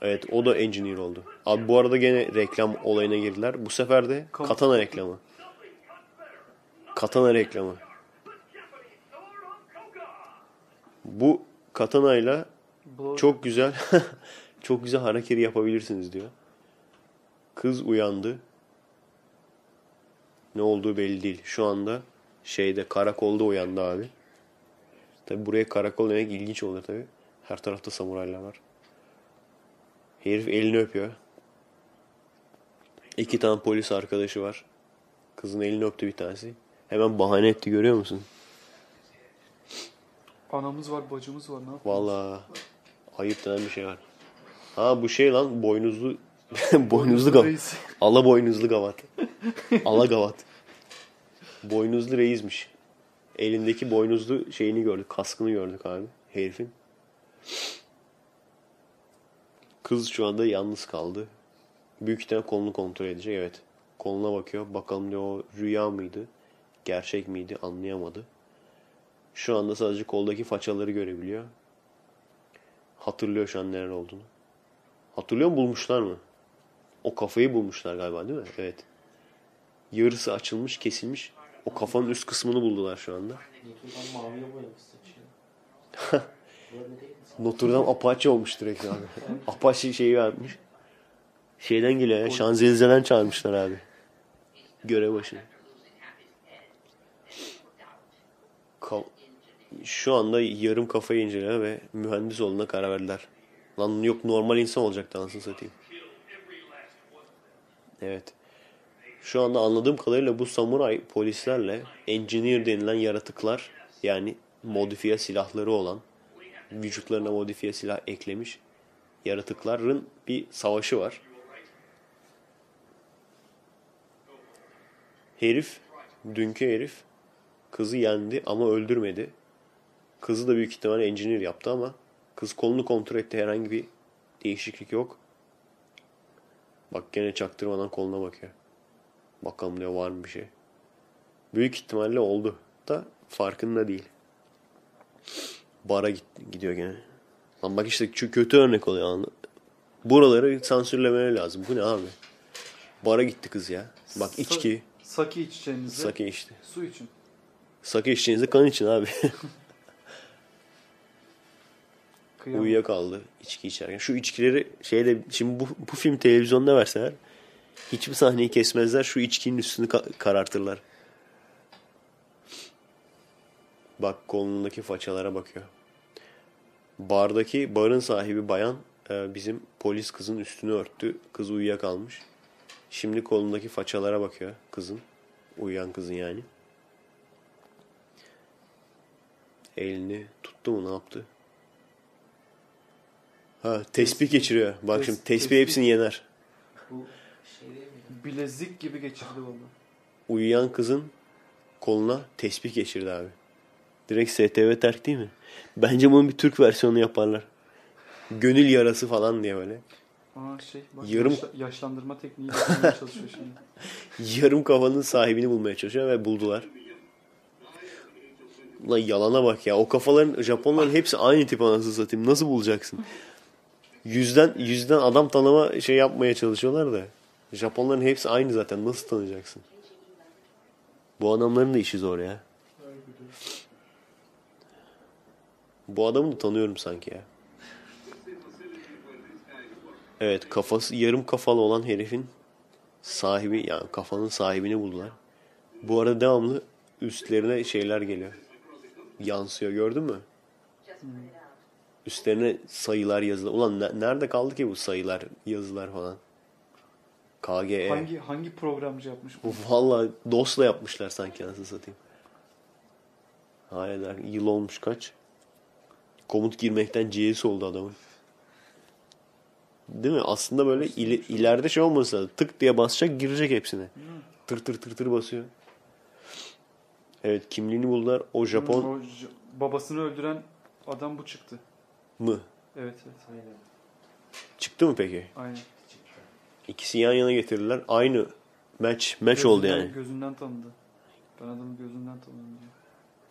Evet o da engineer oldu. Abi bu arada gene reklam olayına girdiler. Bu sefer de katana reklamı. Katana reklamı. Bu katanayla Blow- çok güzel *laughs* çok güzel hareketi yapabilirsiniz diyor. Kız uyandı. Ne olduğu belli değil. Şu anda şeyde karakolda uyandı abi. Tabi buraya karakol demek ilginç olur tabi. Her tarafta samuraylar var. Herif elini öpüyor. İki tane polis arkadaşı var. Kızın elini öptü bir tanesi. Hemen bahane etti görüyor musun? Anamız var, bacımız var. Ne yapalım? Vallahi ayıp denen bir şey var. Ha bu şey lan boynuzlu *laughs* boynuzlu gavat. Ala boynuzlu gavat. Ala gavat. Boynuzlu reismiş. Elindeki boynuzlu şeyini gördük. Kaskını gördük abi. Herifin. Kız şu anda yalnız kaldı. Büyük ihtimal kolunu kontrol edecek. Evet. Koluna bakıyor. Bakalım diyor o rüya mıydı? Gerçek miydi? Anlayamadı. Şu anda sadece koldaki façaları görebiliyor. Hatırlıyor şu an neler olduğunu. Hatırlıyor mu bulmuşlar mı? O kafayı bulmuşlar galiba değil mi? Evet. Yarısı açılmış, kesilmiş. O kafanın üst kısmını buldular şu anda. Notre Dame Apache olmuş direkt abi. Apache şeyi vermiş. Şeyden geliyor ya. Şanzelize'den çağırmışlar abi. Görev başına. Ka- Şu anda yarım kafayı inceliyor ve mühendis olduğuna karar verdiler. Lan yok normal insan olacaktı anasını satayım. Evet. Şu anda anladığım kadarıyla bu samuray polislerle engineer denilen yaratıklar yani modifiye silahları olan vücutlarına modifiye silah eklemiş yaratıkların bir savaşı var. Herif, dünkü herif kızı yendi ama öldürmedi. Kızı da büyük ihtimalle engineer yaptı ama kız kolunu kontrol etti herhangi bir değişiklik yok. Bak gene çaktırmadan koluna bakıyor. Bakalım diyor var mı bir şey. Büyük ihtimalle oldu da farkında değil. Bara git, gidiyor gene. Lan bak işte şu kötü örnek oluyor. anladın? Buraları sansürlemeleri lazım. Bu ne abi? Bara gitti kız ya. Bak Sa- içki. Saki içeceğinize. Sake içti. Su için. Sake içeceğinize kan için abi. *laughs* Kıyamam. Uyuyakaldı içki içerken. Şu içkileri şeyde şimdi bu, bu film televizyonda verseler hiçbir sahneyi kesmezler. Şu içkinin üstünü ka- karartırlar. Bak kolundaki façalara bakıyor. Bardaki barın sahibi bayan e, bizim polis kızın üstünü örttü. Kız uyuyakalmış. Şimdi kolundaki façalara bakıyor kızın. Uyuyan kızın yani. Elini tuttu mu ne yaptı? Ha tespih geçiriyor. Bak Tes- şimdi tespih tespih. hepsini yener. Bu şey? Bilezik gibi geçirdi valla. Uyuyan kızın koluna tespih geçirdi abi. Direkt STV terk değil mi? Bence bunun bir Türk versiyonu yaparlar. Gönül yarası falan diye böyle. Aa şey bak Yarım- yaşla- yaşlandırma tekniği çalışıyor şimdi. *laughs* Yarım kafanın sahibini bulmaya çalışıyor ve buldular. Lan yalana bak ya. O kafaların Japonların hepsi aynı tip anasını satayım. Nasıl bulacaksın? Yüzden yüzden adam tanıma şey yapmaya çalışıyorlar da. Japonların hepsi aynı zaten. Nasıl tanıyacaksın? Bu adamların da işi zor ya. Bu adamı da tanıyorum sanki ya. Evet kafası yarım kafalı olan herifin sahibi yani kafanın sahibini buldular. Bu arada devamlı üstlerine şeyler geliyor. Yansıyor gördün mü? Üstlerine sayılar yazılar. Ulan ne- nerede kaldı ki bu sayılar yazılar falan? KGE. Hangi hangi programcı yapmış bu? Vallahi DOS'la yapmışlar sanki anasını satayım. Hayır yıl olmuş kaç? Komut girmekten CS oldu adamın. Değil mi? Aslında böyle ili- ileride şey olması lazım. Tık diye basacak girecek hepsine. Tır tır tır tır basıyor. Evet kimliğini buldular. O Japon O J- babasını öldüren adam bu çıktı. Mı? Evet evet. Aynen. Çıktı mı peki? Aynen. Çıktı. İkisi yan yana getirdiler. Aynı match match oldu Gözünden- yani. Gözünden tanıdı. Ben adamı gözünden tanıdım diyor.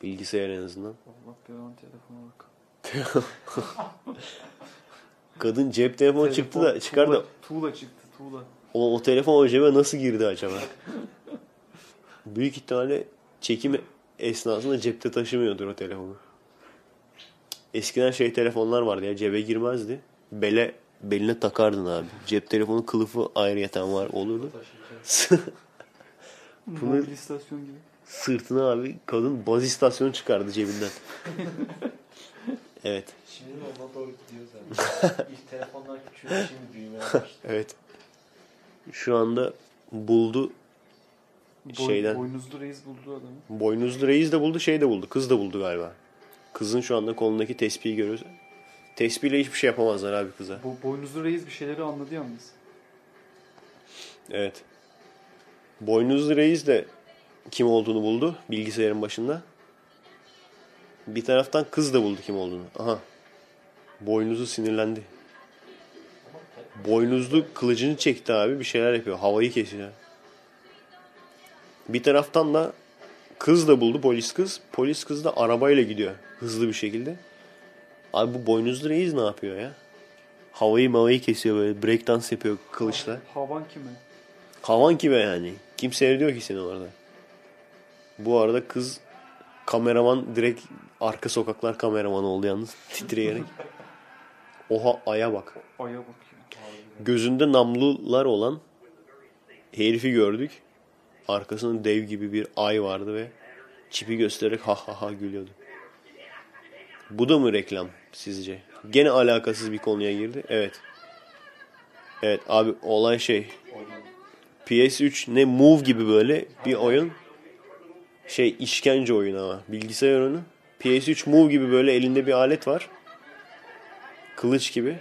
Bilgisayar en azından. Allah belanı telefona bak. *laughs* Kadın cep telefonu çıktı da Telefon, çıkardı. Tuğla, tuğla çıktı tuğla. O, o telefon o cebe nasıl girdi acaba? *laughs* Büyük ihtimalle çekim esnasında cepte taşımıyordur o telefonu. Eskiden şey telefonlar vardı ya cebe girmezdi. Bele beline takardın abi. Cep telefonu kılıfı ayrıyeten var olurdu. *laughs* Bunu- istasyon gibi. Sırtına abi kadın baz istasyonu çıkardı cebinden. evet. Şimdi ona doğru gidiyoruz yani. *laughs* İlk telefonlar küçüldü şimdi büyümeye başladı. Evet. Şu anda buldu Boy, Şeyden- Boynuzlu reis buldu adamı. Boynuzlu reis de buldu, şey de buldu. Kız da buldu galiba. Kızın şu anda kolundaki tespihi görüyoruz. Tespihle hiçbir şey yapamazlar abi kıza. Bo boynuzlu reis bir şeyleri anladı yalnız. Evet. Boynuzlu reis de kim olduğunu buldu bilgisayarın başında. Bir taraftan kız da buldu kim olduğunu. Aha. Boynuzlu sinirlendi. Boynuzlu kılıcını çekti abi bir şeyler yapıyor. Havayı kesiyor. Bir taraftan da kız da buldu polis kız. Polis kız da arabayla gidiyor hızlı bir şekilde. Abi bu boynuzlu reis ne yapıyor ya? Havayı mavayı kesiyor böyle breakdance yapıyor kılıçla. Havan kime? Havan kime yani? Kim seyrediyor ki seni orada? Bu arada kız kameraman direkt arka sokaklar kameraman oldu yalnız titreyerek. Oha aya bak. Aya bakıyor. Gözünde namlular olan herifi gördük. Arkasında dev gibi bir ay vardı ve çipi göstererek ha ha ha gülüyordu. Bu da mı reklam sizce? Gene alakasız bir konuya girdi. Evet. Evet abi olay şey. PS3 ne Move gibi böyle bir oyun. Şey işkence oyunu ama bilgisayar oyunu. PS3 Move gibi böyle elinde bir alet var. Kılıç gibi.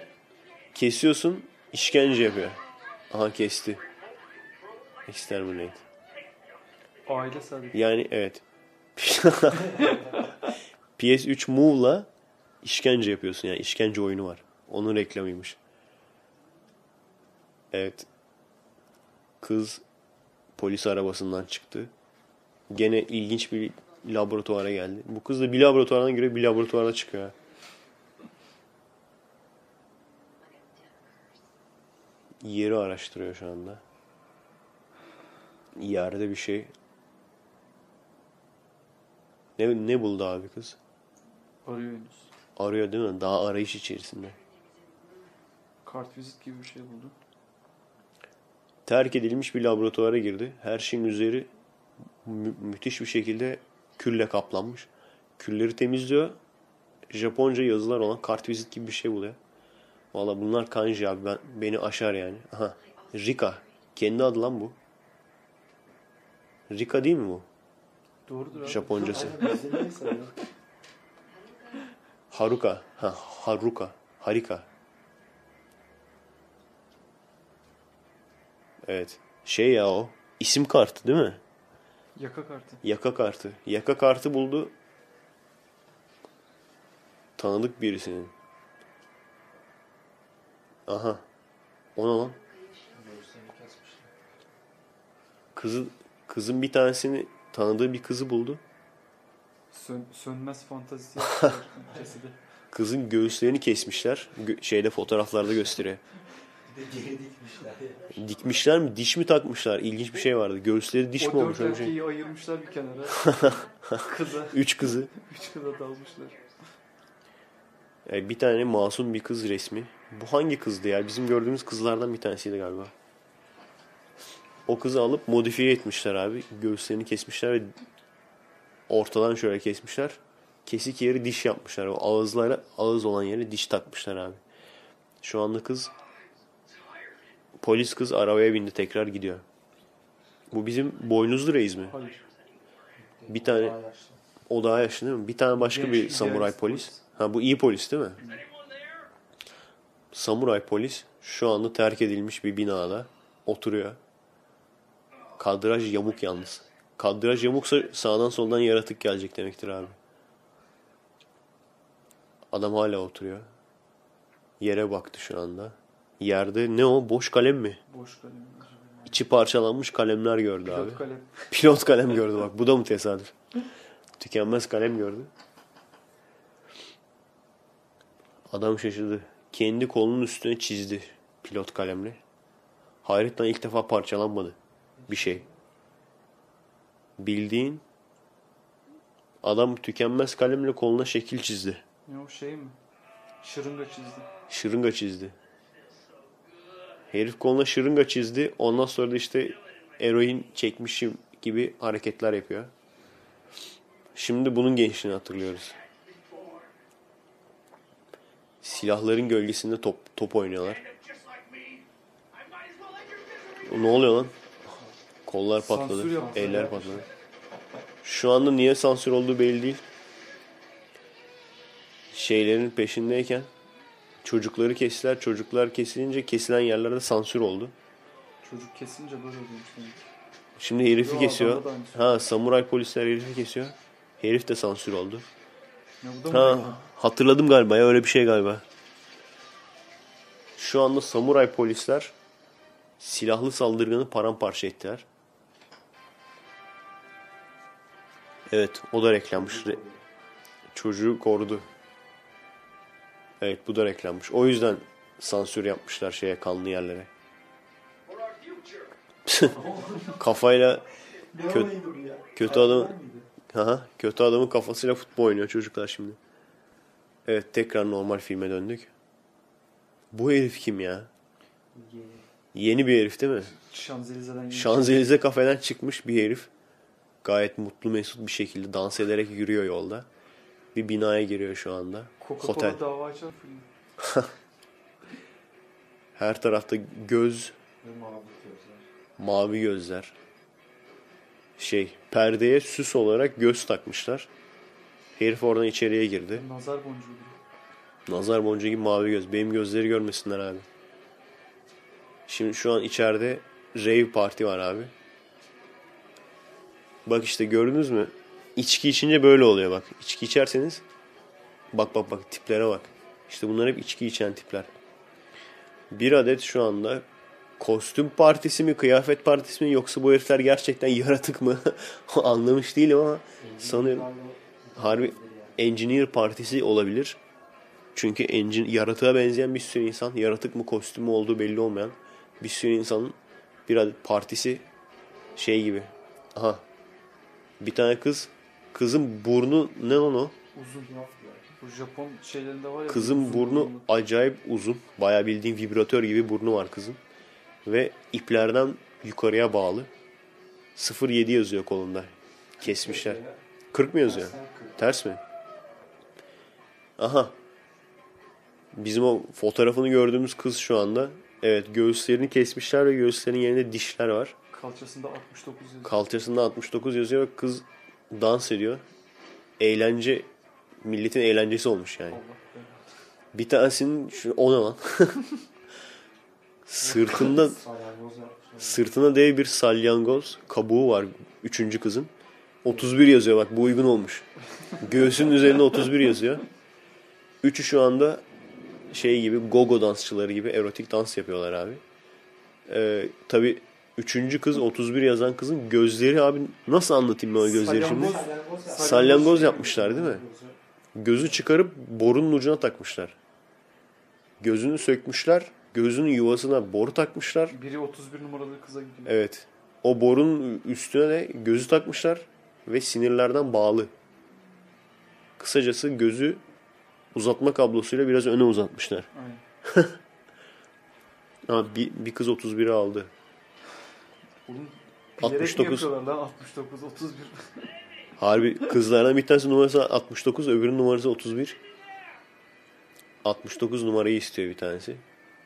Kesiyorsun işkence yapıyor. Aha kesti. Exterminate. Aile saadeti. Yani evet. *laughs* PS3 Move'la işkence yapıyorsun yani işkence oyunu var. Onun reklamıymış. Evet. Kız polis arabasından çıktı. Gene ilginç bir laboratuvara geldi. Bu kız da bir laboratuvardan göre bir laboratuvara çıkıyor. Yeri araştırıyor şu anda. Yerde bir şey ne, ne buldu abi kız? Arıyor henüz. Arıyor değil mi? Daha arayış içerisinde. Kart vizit gibi bir şey buldu. Terk edilmiş bir laboratuvara girdi. Her şeyin üzeri mü- müthiş bir şekilde külle kaplanmış. Külleri temizliyor. Japonca yazılar olan kartvizit gibi bir şey buluyor. Valla bunlar kanji abi. Ben, beni aşar yani. Aha. Rika. Kendi adı lan bu. Rika değil mi bu? Doğrudur abi. Japoncası. Haruka. Ha, Haruka. Harika. Evet. Şey ya o. İsim kartı değil mi? Yaka kartı. Yaka kartı. Yaka kartı buldu. Tanıdık birisinin. Aha. O ne lan? Kızı, kızın bir tanesini tanıdığı bir kızı buldu. Sön, sönmez fantazisi cesedi. *laughs* Kızın göğüslerini kesmişler. Gö- şeyde fotoğraflarda gösteriyor. Bir de geri dikmişler. Dikmişler mi? Diş mi takmışlar? İlginç bir şey vardı. Göğüsleri diş mi o olmuş? dört Öyle bir şey. erkeği ayırmışlar bir kenara. *laughs* Kıza. Üç kızı. *laughs* Üç kıza dalmışlar. E, bir tane masum bir kız resmi. Bu hangi kızdı ya? Bizim gördüğümüz kızlardan bir tanesiydi galiba. O kızı alıp modifiye etmişler abi. Göğüslerini kesmişler ve ortadan şöyle kesmişler. Kesik yeri diş yapmışlar. O ağızlara ağız olan yere diş takmışlar abi. Şu anda kız polis kız arabaya bindi tekrar gidiyor. Bu bizim boynuzlu reis mi? Hayır. Bir tane Daha o daha yaşlı değil mi? Bir tane başka Genç, bir samuray polis. polis. Ha bu iyi polis değil mi? Samuray polis şu anda terk edilmiş bir binada oturuyor. Kadraj yamuk yalnız. Kadraj yamuksa sağdan soldan yaratık gelecek demektir abi. Adam hala oturuyor. Yere baktı şu anda. Yerde ne o? Boş kalem mi? Boş kalem. İçi parçalanmış kalemler gördü abi. Pilot kalem. *laughs* Pilot kalem gördü bak. Bu da mı tesadüf? Tükenmez kalem gördü. Adam şaşırdı. Kendi kolunun üstüne çizdi pilot kalemle. Hayretten ilk defa parçalanmadı bir şey. Bildiğin adam tükenmez kalemle koluna şekil çizdi. Ne o şey mi? Şırınga çizdi. Şırınga çizdi. Herif koluna şırınga çizdi. Ondan sonra da işte eroin çekmişim gibi hareketler yapıyor. Şimdi bunun gençliğini hatırlıyoruz. Silahların gölgesinde top, top oynuyorlar. Ne oluyor lan? Kollar patladı. Sansür. Eller patladı. Şu anda niye sansür olduğu belli değil. Şeylerin peşindeyken çocukları kestiler. Çocuklar kesilince kesilen yerlerde sansür oldu. Çocuk kesince böyle oluyormuş demek. Şimdi herifi Yo, kesiyor. aynısı. Ha samuray polisler herifi kesiyor. Herif de sansür oldu. Ya bu da mı? Ha hatırladım galiba ya öyle bir şey galiba. Şu anda samuray polisler silahlı saldırganı paramparça ettiler. Evet o da reklammış. Re- çocuğu korudu. Evet bu da reklammış. O yüzden sansür yapmışlar şeye kanlı yerlere. *laughs* Kafayla Ne Kötü- adam? Aha, kötü adamın kafasıyla futbol oynuyor çocuklar şimdi. Evet tekrar normal filme döndük. Bu herif kim ya? Yeni. Yeni bir herif değil mi? Şanzelize'den Şanzelize kafeden çıkmış bir herif. Gayet mutlu mesut bir şekilde dans ederek yürüyor yolda. Bir binaya giriyor şu anda. Coca-Cola Otel. dava açan film. *laughs* Her tarafta göz, Ve mavi gözler. mavi gözler. Şey, perdeye süs olarak göz takmışlar. Herif oradan içeriye girdi. Nazar boncuğu gibi. Nazar boncuğu gibi mavi göz. Benim gözleri görmesinler abi. Şimdi şu an içeride rave parti var abi. Bak işte gördünüz mü? İçki içince böyle oluyor bak. İçki içerseniz bak bak bak tiplere bak. İşte bunlar hep içki içen tipler. Bir adet şu anda kostüm partisi mi, kıyafet partisi mi yoksa bu herifler gerçekten yaratık mı? *laughs* Anlamış değilim ama sanıyorum harbi engineer partisi olabilir. Çünkü engine, yaratığa benzeyen bir sürü insan, yaratık mı kostüm mü olduğu belli olmayan bir sürü insanın bir adet partisi şey gibi. Aha. Bir tane kız, kızın burnu ne lan o? Uzun. Bu Japon şeylerinde var ya. Kızın burnu burunlu. acayip uzun. Bayağı bildiğin vibratör gibi burnu var kızın. Ve iplerden yukarıya bağlı. 07 yazıyor kolunda. Kesmişler. 40 mı yazıyor? Ters mi? Aha. Bizim o fotoğrafını gördüğümüz kız şu anda. Evet göğüslerini kesmişler ve göğüslerin yerinde dişler var. Kalçasında 69 yazıyor. Kalçasında 69 yazıyor ve kız dans ediyor. Eğlence, milletin eğlencesi olmuş yani. Allah. Bir tanesinin şu o ne lan? *laughs* Sırtında *laughs* sırtına dev bir salyangoz kabuğu var üçüncü kızın. 31 yazıyor bak bu uygun olmuş. Göğsünün üzerinde 31 yazıyor. Üçü şu anda şey gibi gogo dansçıları gibi erotik dans yapıyorlar abi. Ee, Tabi Üçüncü kız 31 yazan kızın gözleri abi nasıl anlatayım ben o gözleri şimdi? Salyangoz- Salyangoz yapmışlar değil mi? Gözü çıkarıp borunun ucuna takmışlar. Gözünü sökmüşler. Gözünün yuvasına boru takmışlar. Biri 31 numaralı kıza gidiyor. Evet. O borunun üstüne de gözü takmışlar ve sinirlerden bağlı. Kısacası gözü uzatma kablosuyla biraz öne uzatmışlar. Aynen. *laughs* Ama bir, bir kız 31'i aldı. Oğlum bilerek 69. mi yapıyorlar lan 69, 31? *laughs* Harbi kızlardan bir tanesi numarası 69, öbürünün numarası 31. 69 numarayı istiyor bir tanesi.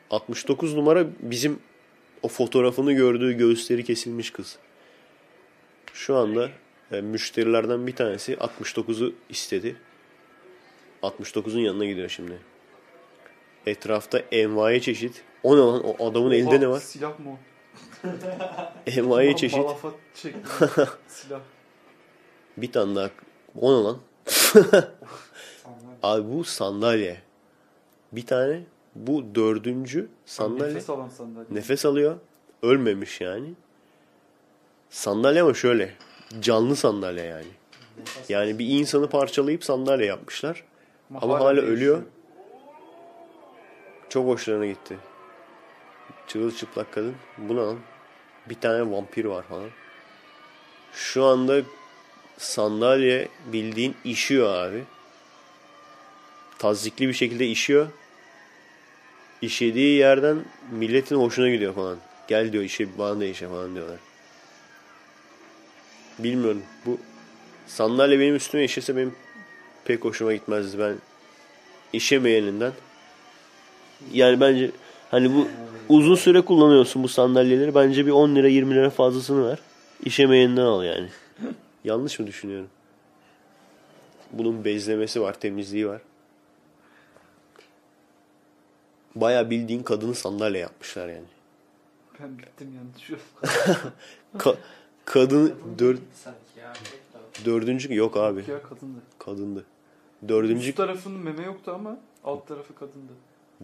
69 numara bizim o fotoğrafını gördüğü göğüsleri kesilmiş kız. Şu anda e, müşterilerden bir tanesi 69'u istedi. 69'un yanına gidiyor şimdi. Etrafta envai çeşit. O ne lan? O adamın elinde ne Oha, var? Silah mı o? *laughs* Envai çeşit. Malafat şeklinde *laughs* silah. Bir tane daha. O ne lan? Abi bu sandalye. Bir tane bu dördüncü sandalye. Nefes alan sandalye. Nefes alıyor. Ölmemiş yani. Sandalye ama şöyle. Canlı sandalye yani. Yani bir insanı parçalayıp sandalye yapmışlar. Ama hala değişiyor. ölüyor. Çok hoşlarına gitti. Çırılçıplak kadın. Bu ne lan? Bir tane vampir var falan. Şu anda sandalye bildiğin işiyor abi. Tazikli bir şekilde işiyor. İşediği yerden milletin hoşuna gidiyor falan. Gel diyor işe bana da işe falan diyorlar. Bilmiyorum. Bu sandalye benim üstüme işese benim pek hoşuma gitmezdi. Ben işemeyeninden. Yani bence hani bu uzun süre kullanıyorsun bu sandalyeleri. Bence bir 10 lira 20 lira fazlasını ver. İşemeyeninden al yani. *laughs* Yanlış mı düşünüyorum? Bunun bezlemesi var, temizliği var. Baya bildiğin kadını sandalye yapmışlar yani. Ben bittim yani şu. *laughs* Ka- kadın dör, dördüncü yok abi. Ya kadındı. Kadındı. Dördüncü Üst tarafının meme yoktu ama alt tarafı kadındı.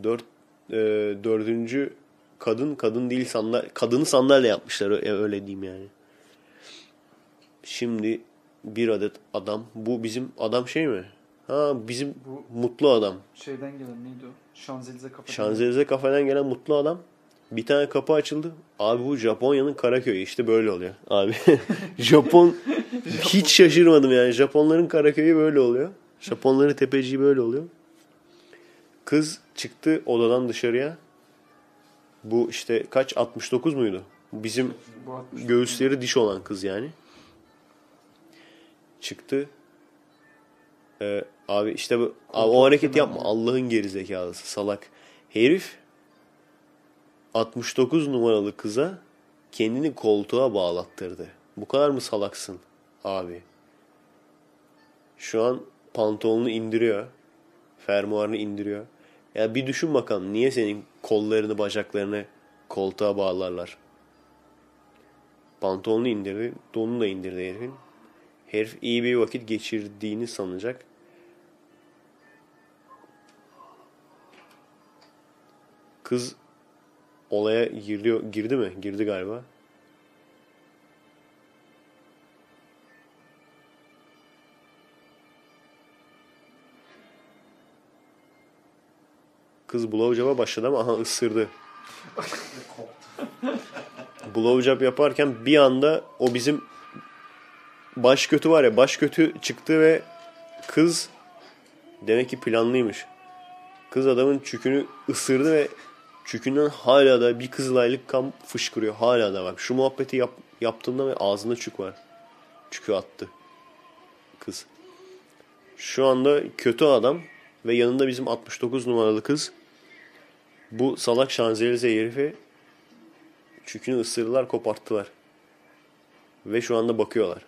dört e, dördüncü kadın kadın değil sandalye kadını sandalye yapmışlar öyle diyeyim yani. Şimdi bir adet adam bu bizim adam şey mi? Ha bizim Bu mutlu adam. şeyden gelen neydi o? Şanzelize kafadan. Şanzelize kafeden gelen mutlu adam. Bir tane kapı açıldı. Abi bu Japonya'nın Karaköy'ü işte böyle oluyor. Abi *laughs* Japon *laughs* hiç şaşırmadım yani. Japonların Karaköy'ü böyle oluyor. Japonların tepeciği böyle oluyor. Kız çıktı odadan dışarıya. Bu işte kaç 69 muydu? Bizim Bu 60. göğüsleri diş olan kız yani. Çıktı. Ee, abi işte bu abi o hareket yapma. Allah'ın gerizekalısı salak. Herif 69 numaralı kıza kendini koltuğa bağlattırdı. Bu kadar mı salaksın abi? Şu an pantolonunu indiriyor. Fermuarını indiriyor. Ya bir düşün bakalım niye senin kollarını bacaklarını koltuğa bağlarlar? Pantolonunu indirdi. Donunu da indirdi herifin. Herif iyi bir vakit geçirdiğini sanacak. Kız olaya giriyor, girdi mi? Girdi galiba. Kız blowjob'a başladı ama aha ısırdı. blowjob yaparken bir anda o bizim baş kötü var ya baş kötü çıktı ve kız demek ki planlıymış. Kız adamın çükünü ısırdı ve çükünden hala da bir kızılaylık kan fışkırıyor. Hala da bak şu muhabbeti yap, yaptığımda ve ağzında çük var. Çükü attı. Kız. Şu anda kötü adam ve yanında bizim 69 numaralı kız. Bu salak şanzelize herifi çükünü ısırdılar koparttılar. Ve şu anda bakıyorlar.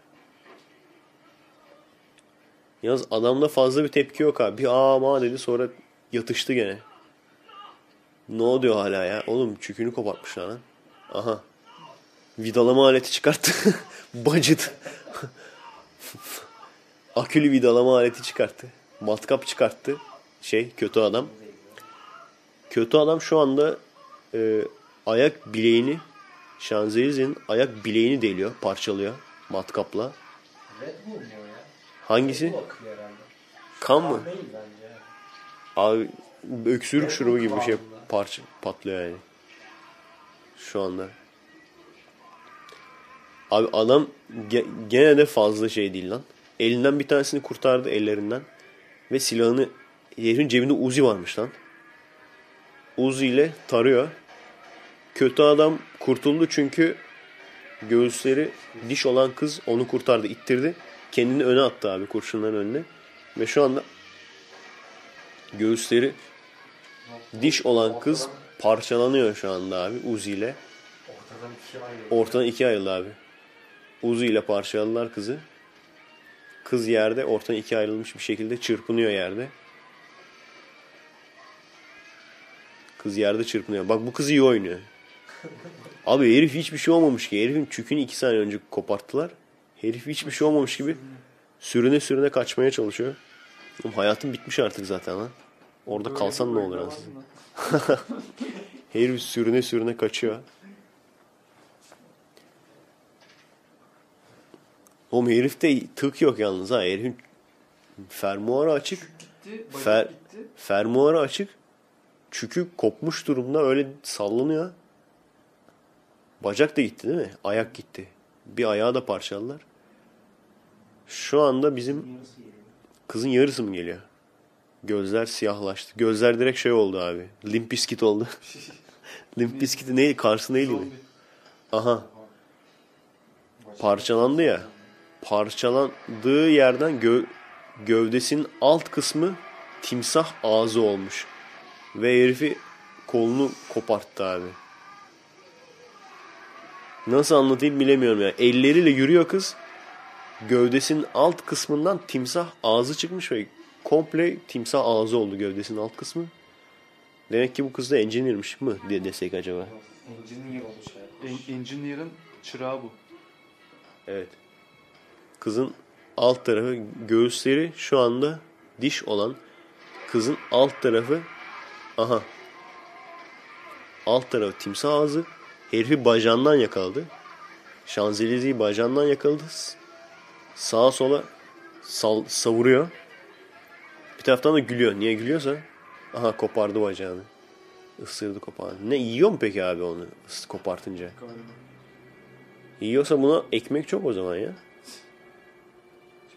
Yalnız adamda fazla bir tepki yok abi. Bir ama dedi sonra yatıştı gene. Ne oluyor hala ya? Oğlum çükünü kopartmışlar lan. Aha. Vidalama aleti çıkarttı. *laughs* Bacıt. *laughs* Akülü vidalama aleti çıkarttı. Matkap çıkarttı. Şey kötü adam. Kötü adam şu anda e, ayak bileğini Şanzelize'nin ayak bileğini deliyor, parçalıyor matkapla. Red Bull mu ya? Hangisi? Kan mı? Abi öksürük şurubu gibi bir şey parça patlıyor yani. Şu anda. Abi adam ge- gene de fazla şey değil lan. Elinden bir tanesini kurtardı ellerinden. Ve silahını herifin cebinde Uzi varmış lan. Uzi ile tarıyor. Kötü adam kurtuldu çünkü göğüsleri diş olan kız onu kurtardı, ittirdi. Kendini öne attı abi kurşunların önüne. Ve şu anda göğüsleri diş olan kız parçalanıyor şu anda abi Uzi ile. Ortadan ikiye ayrıldı abi. Uzi ile parçaladılar kızı. Kız yerde ortadan ikiye ayrılmış bir şekilde çırpınıyor yerde. Kız yerde çırpınıyor. Bak bu kız iyi oynuyor. Abi herif hiçbir şey olmamış ki. Herifin çükünü iki saniye önce koparttılar. Herif hiçbir şey olmamış gibi sürüne sürüne kaçmaya çalışıyor. Oğlum hayatın bitmiş artık zaten lan. Orada kalsan ne olur aslında. *laughs* Herif sürüne sürüne kaçıyor. Oğlum herifte tık yok yalnız ha. Herifin fermuarı açık. Gitti, Fer, gitti. fermuarı açık. Çükü kopmuş durumda öyle sallanıyor. Bacak da gitti değil mi? Ayak gitti. Bir ayağı da parçaladılar. Şu anda bizim kızın yarısı mı geliyor? Gözler siyahlaştı. Gözler direkt şey oldu abi. Limp Bizkit oldu. *laughs* Limp Bizkit'i neydi? Karşı neydi? Aha. Parçalandı ya. Parçalandığı yerden gö- gövdesinin alt kısmı timsah ağzı olmuş. Ve herifi kolunu koparttı abi. Nasıl anlatayım bilemiyorum ya. Elleriyle yürüyor kız. Gövdesinin alt kısmından timsah ağzı çıkmış ve komple timsah ağzı oldu gövdesinin alt kısmı. Demek ki bu kız da engineer'miş mı diye desek acaba. Engineer olmuş. En- Engineer'ın çırağı bu. Evet. Kızın alt tarafı göğüsleri şu anda diş olan kızın alt tarafı aha alt tarafı timsah ağzı herifi bacağından yakaladı. Şanzelize'yi bacağından yakaladı. Sağa sola sal, savuruyor. Bir taraftan da gülüyor. Niye gülüyorsa aha kopardı bacağını. Isırdı kopardı. Ne yiyor mu peki abi onu kopartınca? Yiyorsa buna ekmek çok o zaman ya.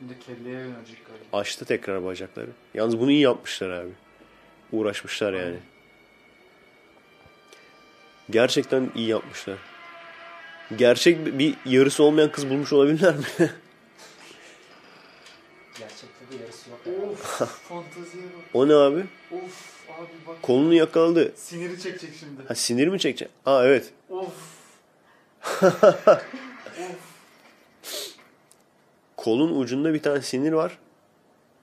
Şimdi kelleye yönelecek galiba. Açtı tekrar bacakları. Yalnız bunu iyi yapmışlar abi. Uğraşmışlar yani. Gerçekten iyi yapmışlar. Gerçek bir herisi olmayan kız bulmuş olabilirler mi? *laughs* Gerçekte de yarısı yok. Of *laughs* fanteziye bak. o ne abi? Of abi bak. Kolunu yakaladı. Siniri çekecek şimdi. Ha sinir mi çekecek? Aa evet. Of. *laughs* Kolun ucunda bir tane sinir var.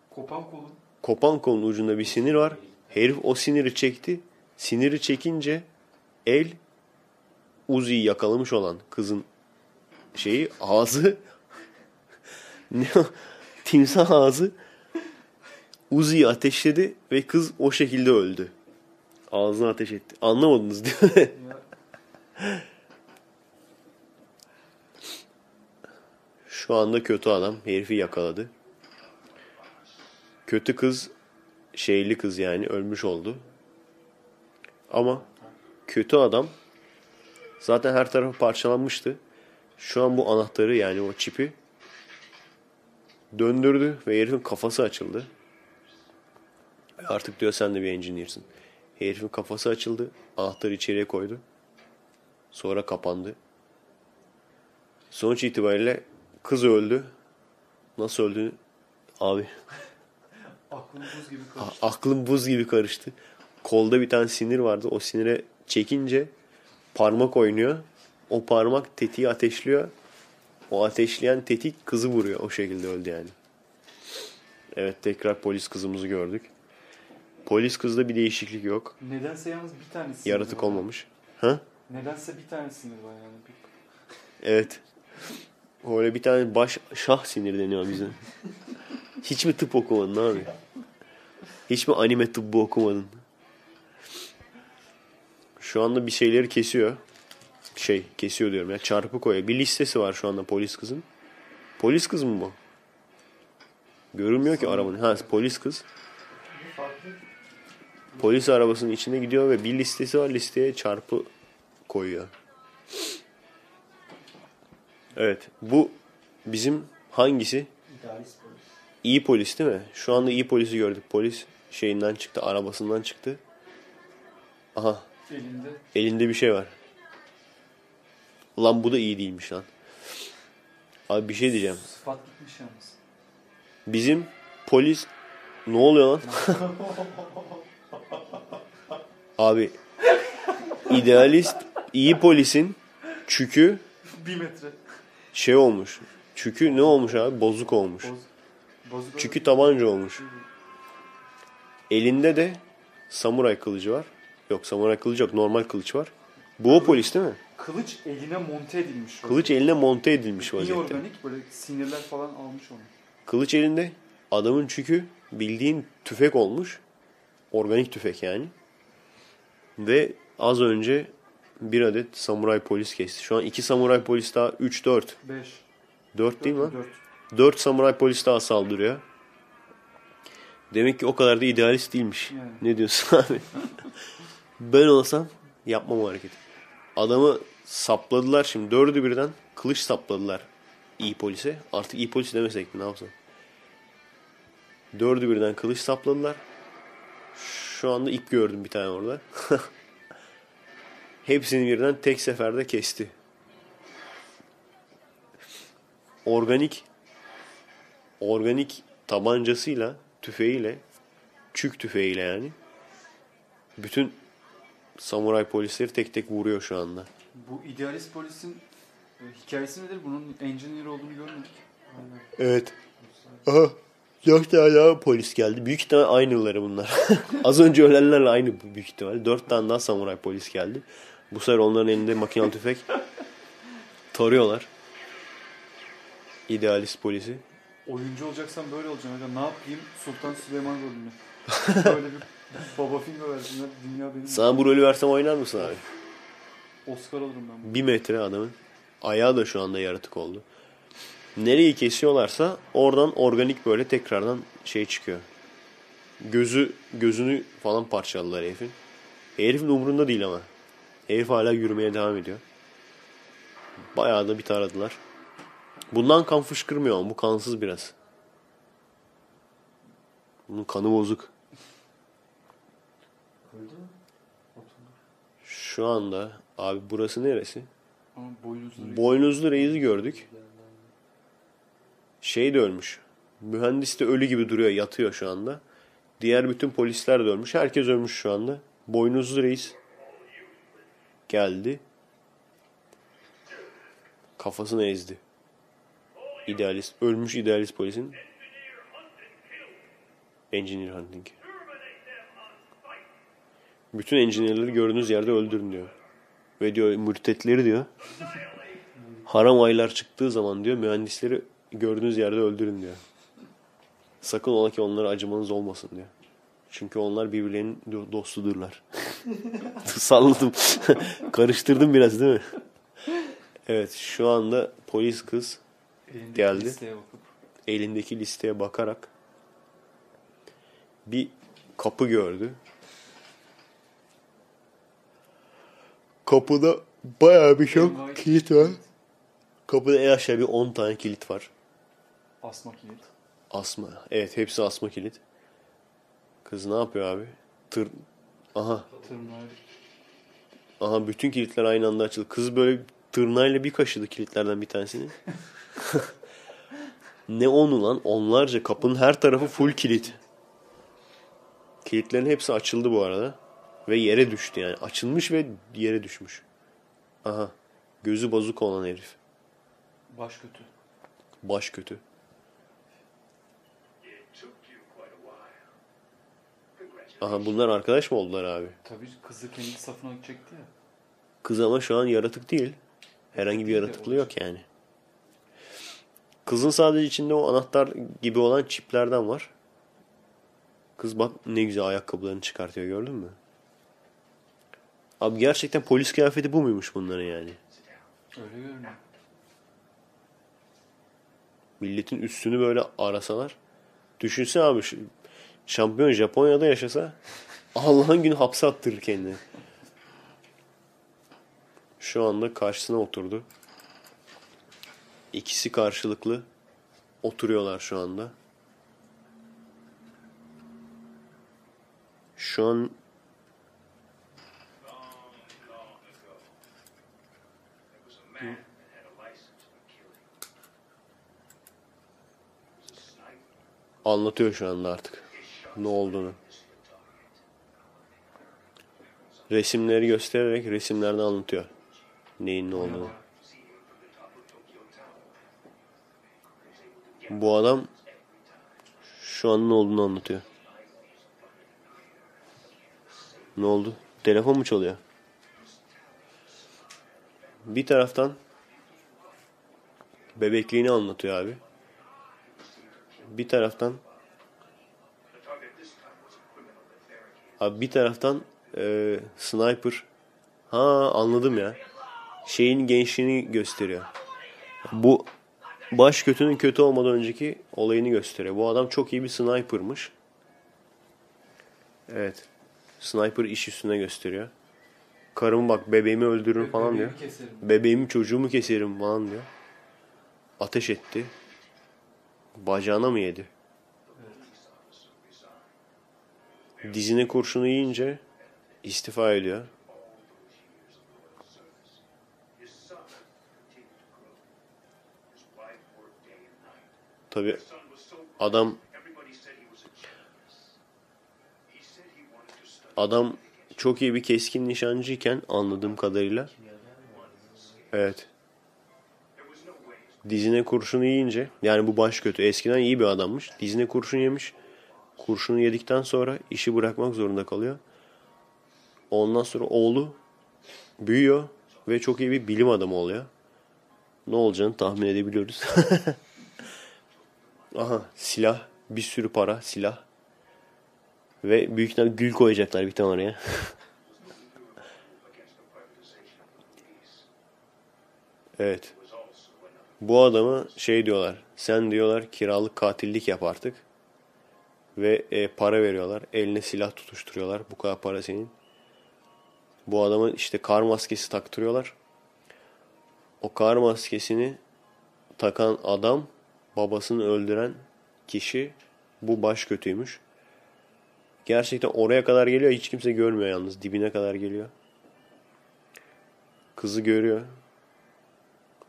Kopan kolun. Kopan kolun ucunda bir sinir var. Herif o siniri çekti. Siniri çekince el Uzi'yi yakalamış olan kızın şeyi ağzı *laughs* ne timsah ağzı Uzi'yi ateşledi ve kız o şekilde öldü. Ağzına ateş etti. Anlamadınız değil mi? *laughs* Şu anda kötü adam herifi yakaladı. Kötü kız şeyli kız yani ölmüş oldu. Ama kötü adam zaten her tarafı parçalanmıştı. Şu an bu anahtarı yani o çipi döndürdü ve herifin kafası açıldı. Artık diyor sen de bir engineer'sın. Herifin kafası açıldı. Anahtarı içeriye koydu. Sonra kapandı. Sonuç itibariyle kız öldü. Nasıl öldü? Abi *laughs* aklım buz gibi karıştı. aklım buz gibi karıştı. Kolda bir tane sinir vardı. O sinire çekince parmak oynuyor. O parmak tetiği ateşliyor. O ateşleyen tetik kızı vuruyor. O şekilde öldü yani. Evet tekrar polis kızımızı gördük. Polis kızda bir değişiklik yok. Nedense yalnız bir tane sinir Yaratık var. olmamış. Ha? Nedense bir tane sinir var yani. Evet. Öyle bir tane baş şah sinir deniyor bize. Hiç mi tıp okumadın abi? Hiç mi anime tıbbı okumadın? Şu anda bir şeyleri kesiyor. şey kesiyor diyorum ya çarpı koyuyor. Bir listesi var şu anda polis kızın. Polis kız mı bu? Görünmüyor ki arabanın. Ha polis kız. Polis arabasının içinde gidiyor ve bir listesi var. Listeye çarpı koyuyor. Evet. Bu bizim hangisi? İdealist polis. İyi polis değil mi? Şu anda iyi polisi gördük. Polis şeyinden çıktı. Arabasından çıktı. Aha. Elinde Elinde bir şey var. Lan bu da iyi değilmiş lan. Abi bir şey diyeceğim. sıfat gitmiş yalnız. Bizim polis ne oluyor lan? *laughs* Abi idealist iyi polisin çükü bir metre. Şey olmuş. Çükü ne olmuş abi? Bozuk olmuş. Boz, bozuk Çükü tabanca olmuş. Elinde de samuray kılıcı var. Yok samuray kılıcı yok. Normal kılıç var. Bu o polis değil mi? Kılıç eline monte edilmiş. Kılıç eline monte edilmiş İyi vaziyette. organik böyle sinirler falan almış onu. Kılıç elinde. Adamın çükü bildiğin tüfek olmuş. Organik tüfek yani. Ve az önce bir adet samuray polis kesti. Şu an iki samuray polis daha 3-4. 5. 4 değil mi? 4. 4 samuray polis daha saldırıyor. Demek ki o kadar da idealist değilmiş. Yani. Ne diyorsun *laughs* abi? ben olsam yapmam o hareketi. Adamı sapladılar şimdi. Dördü birden kılıç sapladılar iyi polise. Artık iyi polis demesek mi ne yapsam? Dördü birden kılıç sapladılar. Şu anda ip gördüm bir tane orada. *laughs* Hepsini birden tek seferde kesti. Organik organik tabancasıyla, tüfeğiyle, çük tüfeğiyle yani bütün samuray polisleri tek tek vuruyor şu anda. Bu idealist polisin e, hikayesi nedir? Bunun engineer olduğunu görmedik. Aynen. Evet. Aha. Dört tane daha polis geldi. Büyük ihtimal aynıları bunlar. *laughs* Az önce ölenlerle aynı büyük ihtimal. Dört tane daha samuray polis geldi. Bu sefer onların elinde makinalı tüfek. Tarıyorlar. İdealist polisi. Oyuncu olacaksan böyle olacaksın. Aga. Ne yapayım? Sultan Süleyman rolünü. *laughs* böyle bir baba filmi versinler. Dünya benim. Sana bu rolü versem oynar mısın abi? Oscar alırım ben. Bir metre adamın. Ayağı da şu anda yaratık oldu. Nereyi kesiyorlarsa oradan organik böyle tekrardan şey çıkıyor. Gözü gözünü falan parçaladılar herifin. Herifin umurunda değil ama. Herif hala yürümeye devam ediyor. Bayağı da bir taradılar. Bundan kan fışkırmıyor ama bu kansız biraz. Bunun kanı bozuk. Şu anda abi burası neresi? Boynuzlu reisi gördük. Şey de ölmüş. Mühendis de ölü gibi duruyor, yatıyor şu anda. Diğer bütün polisler de ölmüş. Herkes ölmüş şu anda. Boynuzlu reis geldi. Kafasını ezdi. İdealist, ölmüş idealist polisin. Engineer hunting. Bütün engineerleri gördüğünüz yerde öldürün diyor. Ve diyor mürtetleri diyor. Haram aylar çıktığı zaman diyor mühendisleri gördüğünüz yerde öldürün diyor. Sakın ola ki onlara acımanız olmasın diyor. Çünkü onlar birbirlerinin do- dostudurlar. *laughs* Salladım. *laughs* Karıştırdım biraz değil mi? Evet şu anda polis kız elindeki geldi. listeye bakıp elindeki listeye bakarak bir kapı gördü. Kapıda bayağı bir çok Envai kilit var. Kapıda en aşağı bir 10 tane kilit var. Asma kilit. Asma. Evet hepsi asma kilit. Kız ne yapıyor abi? Tır... Aha. Tırnağı. Aha bütün kilitler aynı anda açıldı. Kız böyle tırnağıyla bir kaşıdı kilitlerden bir tanesini. *laughs* ne onu lan? Onlarca kapının her tarafı full kilit. Kilitlerin hepsi açıldı bu arada. Ve yere düştü yani. Açılmış ve yere düşmüş. Aha. Gözü bozuk olan herif. Baş kötü. Baş kötü. Aha bunlar arkadaş mı oldular abi? Tabii kızı kendi safına çekti ya. Kız ama şu an yaratık değil. Herhangi bir yaratıklığı yok yani. Kızın sadece içinde o anahtar gibi olan çiplerden var. Kız bak ne güzel ayakkabılarını çıkartıyor gördün mü? Abi gerçekten polis kıyafeti bu muymuş bunların yani? Öyle görünüyor. Milletin üstünü böyle arasalar. Düşünsene abi şu- şampiyon Japonya'da yaşasa Allah'ın günü hapse attırır kendini. Şu anda karşısına oturdu. İkisi karşılıklı oturuyorlar şu anda. Şu an anlatıyor şu anda artık ne olduğunu. Resimleri göstererek resimlerden anlatıyor neyin ne olduğunu. Bu adam şu an ne olduğunu anlatıyor. Ne oldu? Telefon mu çalıyor? Bir taraftan bebekliğini anlatıyor abi. Bir taraftan abi bir taraftan e, sniper ha anladım ya. Şeyin gençliğini gösteriyor. Bu baş kötünün kötü olmadan önceki olayını gösteriyor. Bu adam çok iyi bir sniper'mış. Evet. Sniper iş üstüne gösteriyor. Karımı bak bebeğimi öldürürüm falan diyor. Bebeğimi keserim. Bebeğimi çocuğumu keserim falan diyor. Ateş etti. Bacağına mı yedi? Dizine kurşunu yiyince istifa ediyor. Tabi adam adam çok iyi bir keskin nişancıyken anladığım kadarıyla evet. Dizine kurşunu yiyince yani bu baş kötü. Eskiden iyi bir adammış. Dizine kurşun yemiş kurşunu yedikten sonra işi bırakmak zorunda kalıyor. Ondan sonra oğlu büyüyor ve çok iyi bir bilim adamı oluyor. Ne olacağını tahmin edebiliyoruz. *laughs* Aha silah bir sürü para silah. Ve büyük ihtimalle gül koyacaklar bir tane oraya. *laughs* Evet. Bu adama şey diyorlar. Sen diyorlar kiralık katillik yap artık. Ve e, para veriyorlar. Eline silah tutuşturuyorlar. Bu kadar para senin. Bu adama işte kar maskesi taktırıyorlar. O kar maskesini takan adam babasını öldüren kişi bu baş kötüymüş. Gerçekten oraya kadar geliyor. Hiç kimse görmüyor yalnız. Dibine kadar geliyor. Kızı görüyor.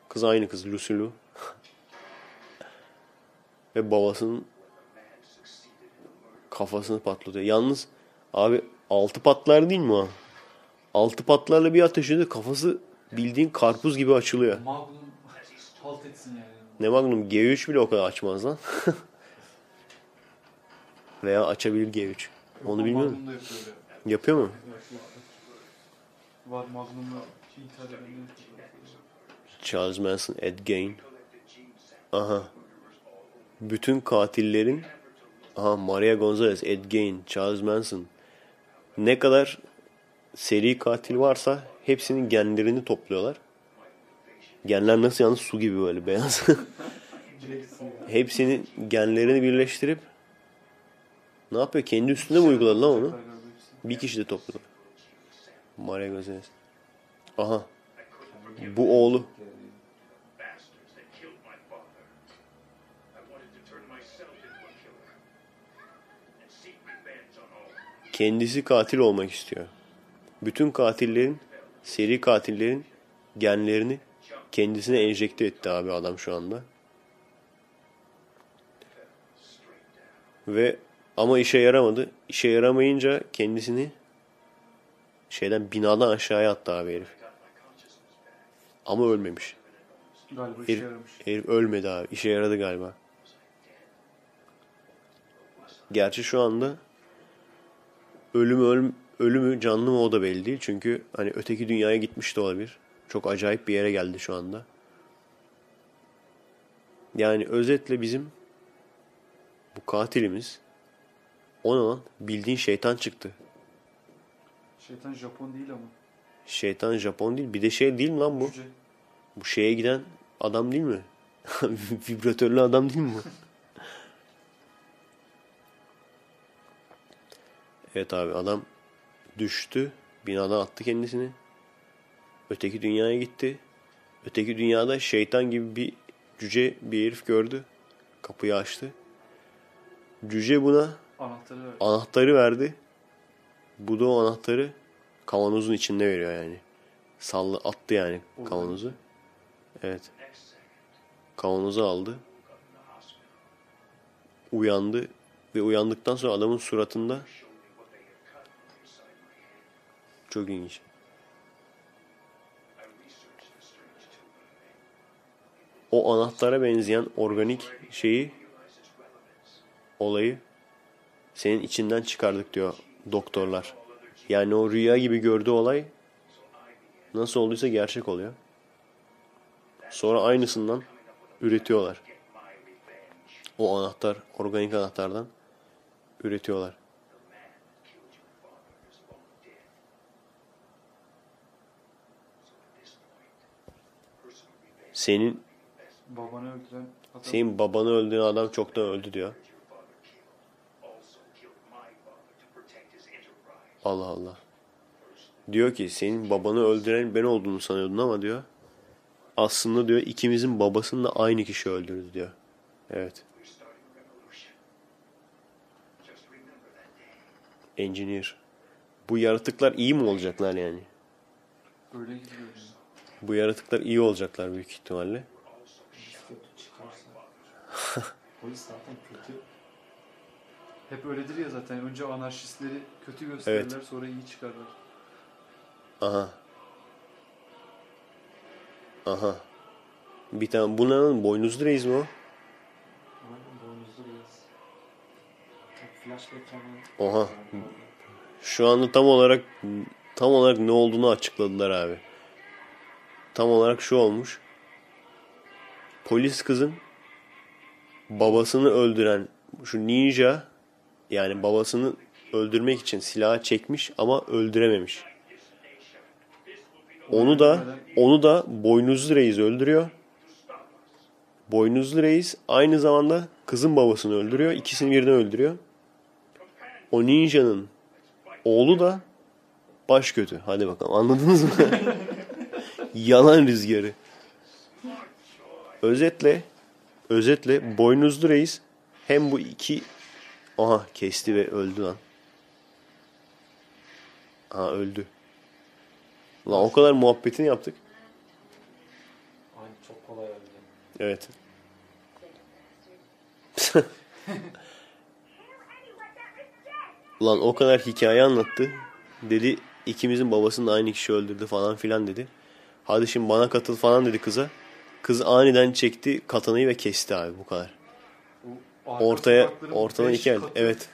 Kız aynı kız Lucy Liu. *laughs* Ve babasının kafasını patlatıyor. Yalnız abi altı patlar değil mi o? Altı patlarla bir ateş ediyor. Kafası bildiğin karpuz gibi açılıyor. Magnum halt etsin yani. Ne Magnum G3 bile o kadar açmaz lan. *laughs* Veya açabilir G3. Onu bilmiyorum. Yapıyor mu? Var Magnum'la. Charles Manson, Ed Gein. Aha. Bütün katillerin aha Maria Gonzalez, Ed Gein, Charles Manson. Ne kadar seri katil varsa hepsinin genlerini topluyorlar. Genler nasıl yalnız su gibi böyle beyaz. *laughs* Hepsinin genlerini birleştirip ne yapıyor? Kendi üstünde mi uyguladı lan onu? Bir kişi de topladı. Maria Gonzalez. Aha. Bu oğlu. Kendisi katil olmak istiyor. Bütün katillerin, seri katillerin genlerini kendisine enjekte etti abi adam şu anda. Ve ama işe yaramadı. İşe yaramayınca kendisini şeyden binadan aşağıya attı abi herif. Ama ölmemiş. Galiba işe Herif, yaramış. herif ölmedi abi. İşe yaradı galiba. Gerçi şu anda ölümü ölüm, ölümü canlı mı o da belli değil. Çünkü hani öteki dünyaya gitmiş de olabilir. Çok acayip bir yere geldi şu anda. Yani özetle bizim bu katilimiz o ne lan? Bildiğin şeytan çıktı. Şeytan Japon değil ama. Şeytan Japon değil. Bir de şey değil mi lan bu? Cüce. Bu şeye giden adam değil mi? *laughs* Vibratörlü adam değil mi bu? *laughs* evet abi adam düştü. Binadan attı kendisini. Öteki dünyaya gitti. Öteki dünyada şeytan gibi bir cüce bir herif gördü. Kapıyı açtı. Cüce buna Anahtarı ver. anahtarı verdi. Bu da o anahtarı kavanozun içinde veriyor yani. Sallı attı yani kavanozu. Evet. Kavanozu aldı. Uyandı ve uyandıktan sonra adamın suratında çok ilginç. O anahtara benzeyen organik şeyi olayı senin içinden çıkardık diyor doktorlar. Yani o rüya gibi gördüğü olay nasıl olduysa gerçek oluyor. Sonra aynısından üretiyorlar. O anahtar, organik anahtardan üretiyorlar. Senin Babanı öldüren adam. senin babanı öldüren adam çoktan öldü diyor. Allah Allah. Diyor ki senin babanı öldüren ben olduğunu sanıyordun ama diyor. Aslında diyor ikimizin babasını da aynı kişi öldürdü diyor. Evet. Engineer. Bu yaratıklar iyi mi olacaklar yani? Öyle gidiyor. Bu yaratıklar iyi olacaklar büyük ihtimalle. Polis zaten kötü. Hep öyledir ya zaten. Önce anarşistleri kötü gösterirler sonra iyi çıkarlar. Aha. Aha. Bir tane bu ne? Boynuzlu reis mi o? Boynuzlu reis. Flash. Oha. Şu anda tam olarak tam olarak ne olduğunu açıkladılar abi. Tam olarak şu olmuş. Polis kızın babasını öldüren şu ninja yani babasını öldürmek için silahı çekmiş ama öldürememiş. Onu da onu da boynuzlu reis öldürüyor. Boynuzlu reis aynı zamanda kızın babasını öldürüyor. İkisini birden öldürüyor. O ninjanın oğlu da baş kötü. Hadi bakalım anladınız mı? *laughs* Yalan rüzgarı. Özetle özetle boynuzlu reis hem bu iki aha kesti ve öldü lan. Ha öldü. Lan o kadar muhabbetini yaptık. Çok kolay öldü. Evet. *laughs* Ulan o kadar hikaye anlattı. Dedi ikimizin babasını da aynı kişi öldürdü falan filan dedi. Hadi şimdi bana katıl falan dedi kıza. Kız aniden çekti katanayı ve kesti abi bu kadar. Arka Ortaya ortadan iki el. Evet.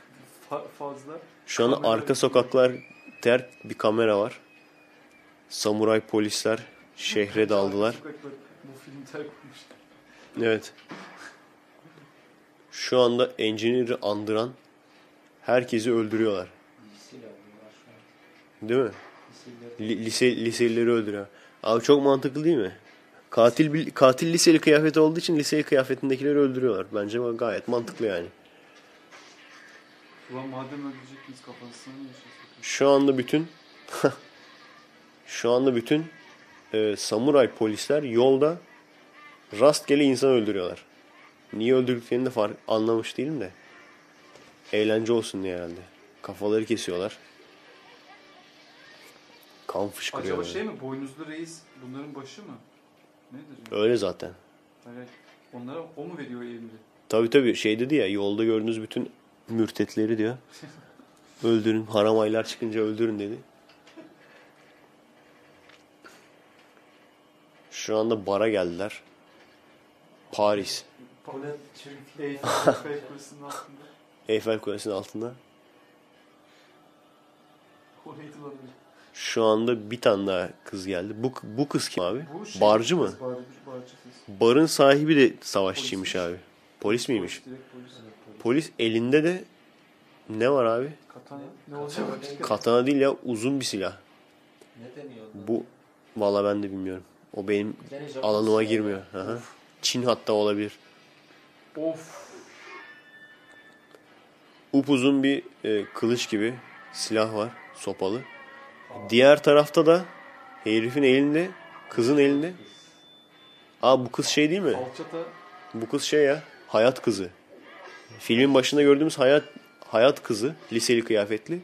fa- fazla. Şu anda Kamera- arka sokaklar terk bir kamera var. Samuray polisler şehre daldılar. Bu film. Evet. Şu anda Engineer'ı andıran herkesi öldürüyorlar. An. Değil mi? Lise liselileri öldürüyor. Abi çok mantıklı değil mi? Katil katil liseli kıyafeti olduğu için liseli kıyafetindekileri öldürüyorlar. Bence gayet mantıklı yani. Ulan madem öldürecek miyiz kafasına mı yaşasak? Şu anda bütün *laughs* şu anda bütün e, samuray polisler yolda rastgele insan öldürüyorlar. Niye öldürdüklerini de fark anlamış değilim de. Eğlence olsun diye herhalde. Kafaları kesiyorlar. Kan fışkırıyor. Acaba şey mi? Boynuzlu reis bunların başı mı? Nedir? Öyle zaten. Evet. Onlara o mu veriyor emri? Tabii tabii şey dedi ya yolda gördüğünüz bütün mürtetleri diyor. *laughs* Öldürün haram aylar çıkınca öldürün dedi. Şu anda bara geldiler. Paris. Eyfel *laughs* Kulesi'nin altında. Eyfel Kulesi'nin altında. Şu anda bir tane daha kız geldi. Bu, bu kız kim abi? Bu şey- Barcı mı? kız, Barcı, barcı kız. Barın sahibi de savaşçıymış Polis. abi. Polis miymiş? Polis, direkt polis. Polis elinde de ne var abi? Katana. Ne olacak? Katana değil ya uzun bir silah. Ne deniyor? Bu valla ben de bilmiyorum. O benim Gene alanıma girmiyor. Aha. Çin hatta olabilir. Of. Upuzun bir e, kılıç gibi silah var. Sopalı. Diğer tarafta da herifin elinde, kızın elinde. Aa bu kız şey değil mi? Bu kız şey ya. Hayat kızı. Filmin başında gördüğümüz hayat hayat kızı, liseli kıyafetli.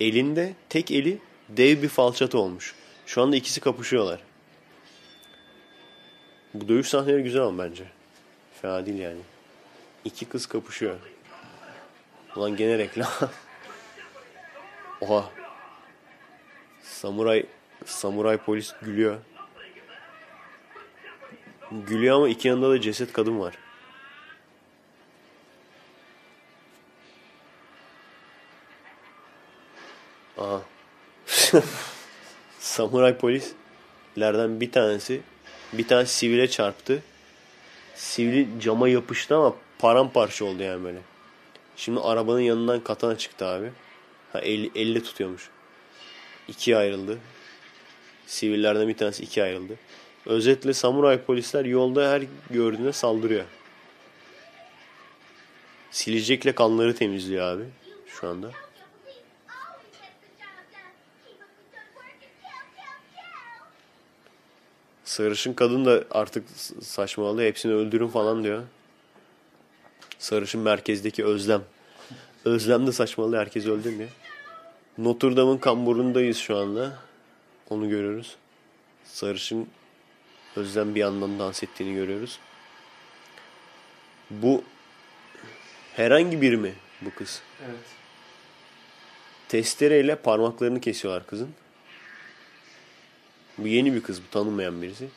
Elinde tek eli dev bir falçata olmuş. Şu anda ikisi kapışıyorlar. Bu dövüş sahneleri güzel ama bence. Fena değil yani. İki kız kapışıyor. Ulan gene reklam. *laughs* Oha. Samuray samuray polis gülüyor. Gülüyor ama iki yanında da ceset kadın var. Aha. *laughs* Samuray polislerden bir tanesi bir tane sivile çarptı. Sivili cama yapıştı ama paramparça oldu yani böyle. Şimdi arabanın yanından katana çıktı abi. Ha el, elle tutuyormuş. İkiye ayrıldı. Sivillerden bir tanesi ikiye ayrıldı. Özetle samuray polisler yolda her gördüğüne saldırıyor. Silecekle kanları temizliyor abi şu anda. Sarışın kadın da artık s- saçmaladı. Hepsini öldürün falan diyor. Sarışın merkezdeki Özlem. Özlem de saçmaladı. Herkes öldürün diyor. Notre Dame'ın kamburundayız şu anda. Onu görüyoruz. Sarışın Özlem bir yandan dans ettiğini görüyoruz. Bu herhangi biri mi bu kız? evet. Testereyle parmaklarını kesiyorlar kızın. Bu yeni bir kız bu tanınmayan birisi.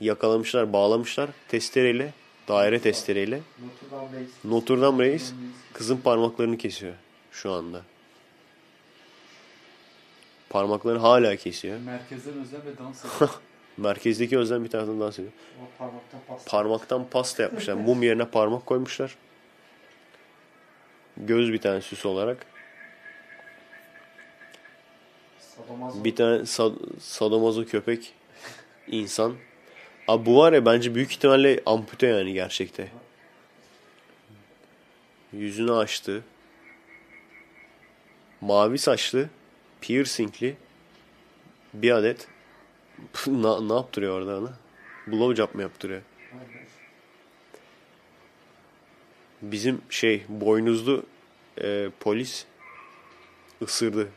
Yakalamışlar, bağlamışlar testereyle, daire testereyle. Notre Dame Reis. Notre Dame reis kızın parmaklarını kesiyor şu anda. Parmaklarını hala kesiyor. Merkezden özlem ve dans *laughs* ediyor. Merkezdeki Özlem bir taraftan dans ediyor. O parmaktan pasta. Parmaktan pasta yapmışlar. Mum yerine parmak koymuşlar. Göz bir tane süs olarak. Sadomaso. Bir tane sad- sadomazo köpek insan. Abi bu var ya bence büyük ihtimalle ampute yani gerçekte. Yüzünü açtı. Mavi saçlı, piercingli bir adet ne, ne yaptırıyor orada ana? Blowjob mı yaptırıyor? Bizim şey boynuzlu e, polis ısırdı.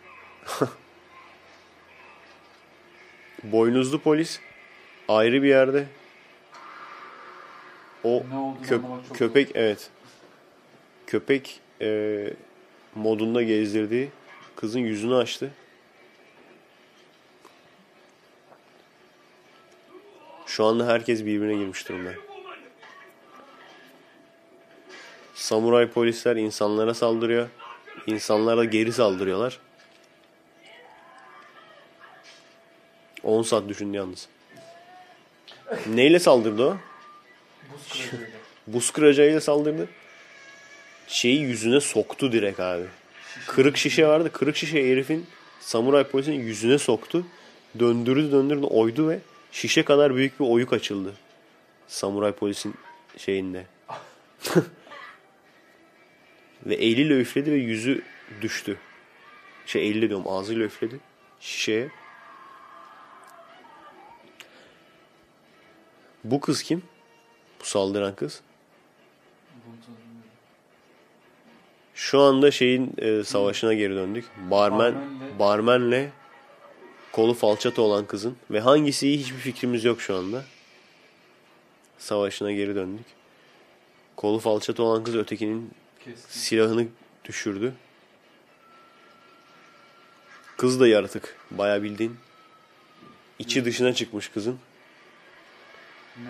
*laughs* boynuzlu polis ayrı bir yerde. O köp- köpek evet. Köpek e, modunda gezdirdiği kızın yüzünü açtı. Şu anda herkes birbirine girmiş durumda. Samuray polisler insanlara saldırıyor. İnsanlar da geri saldırıyorlar. 10 saat düşündü yalnız. Neyle saldırdı o? Buz kıracağıyla saldırdı. Şeyi yüzüne soktu direkt abi. Kırık şişe vardı. Kırık şişe herifin samuray polisinin yüzüne soktu. Döndürdü döndürdü oydu ve şişe kadar büyük bir oyuk açıldı. Samuray polisin şeyinde. *laughs* ve eliyle üfledi ve yüzü düştü. Şey eliyle diyorum ağzıyla üfledi şişeye. Bu kız kim? Bu saldıran kız. Bunu tanımıyorum. Şu anda şeyin e, savaşına geri döndük. Barmen, Barmenle- barmenle kolu falçata olan kızın ve hangisi iyi hiçbir fikrimiz yok şu anda. Savaşına geri döndük. Kolu falçata olan kız ötekinin Keskin. silahını düşürdü. Kız da yaratık. Bayağı bildiğin. içi dışına çıkmış kızın.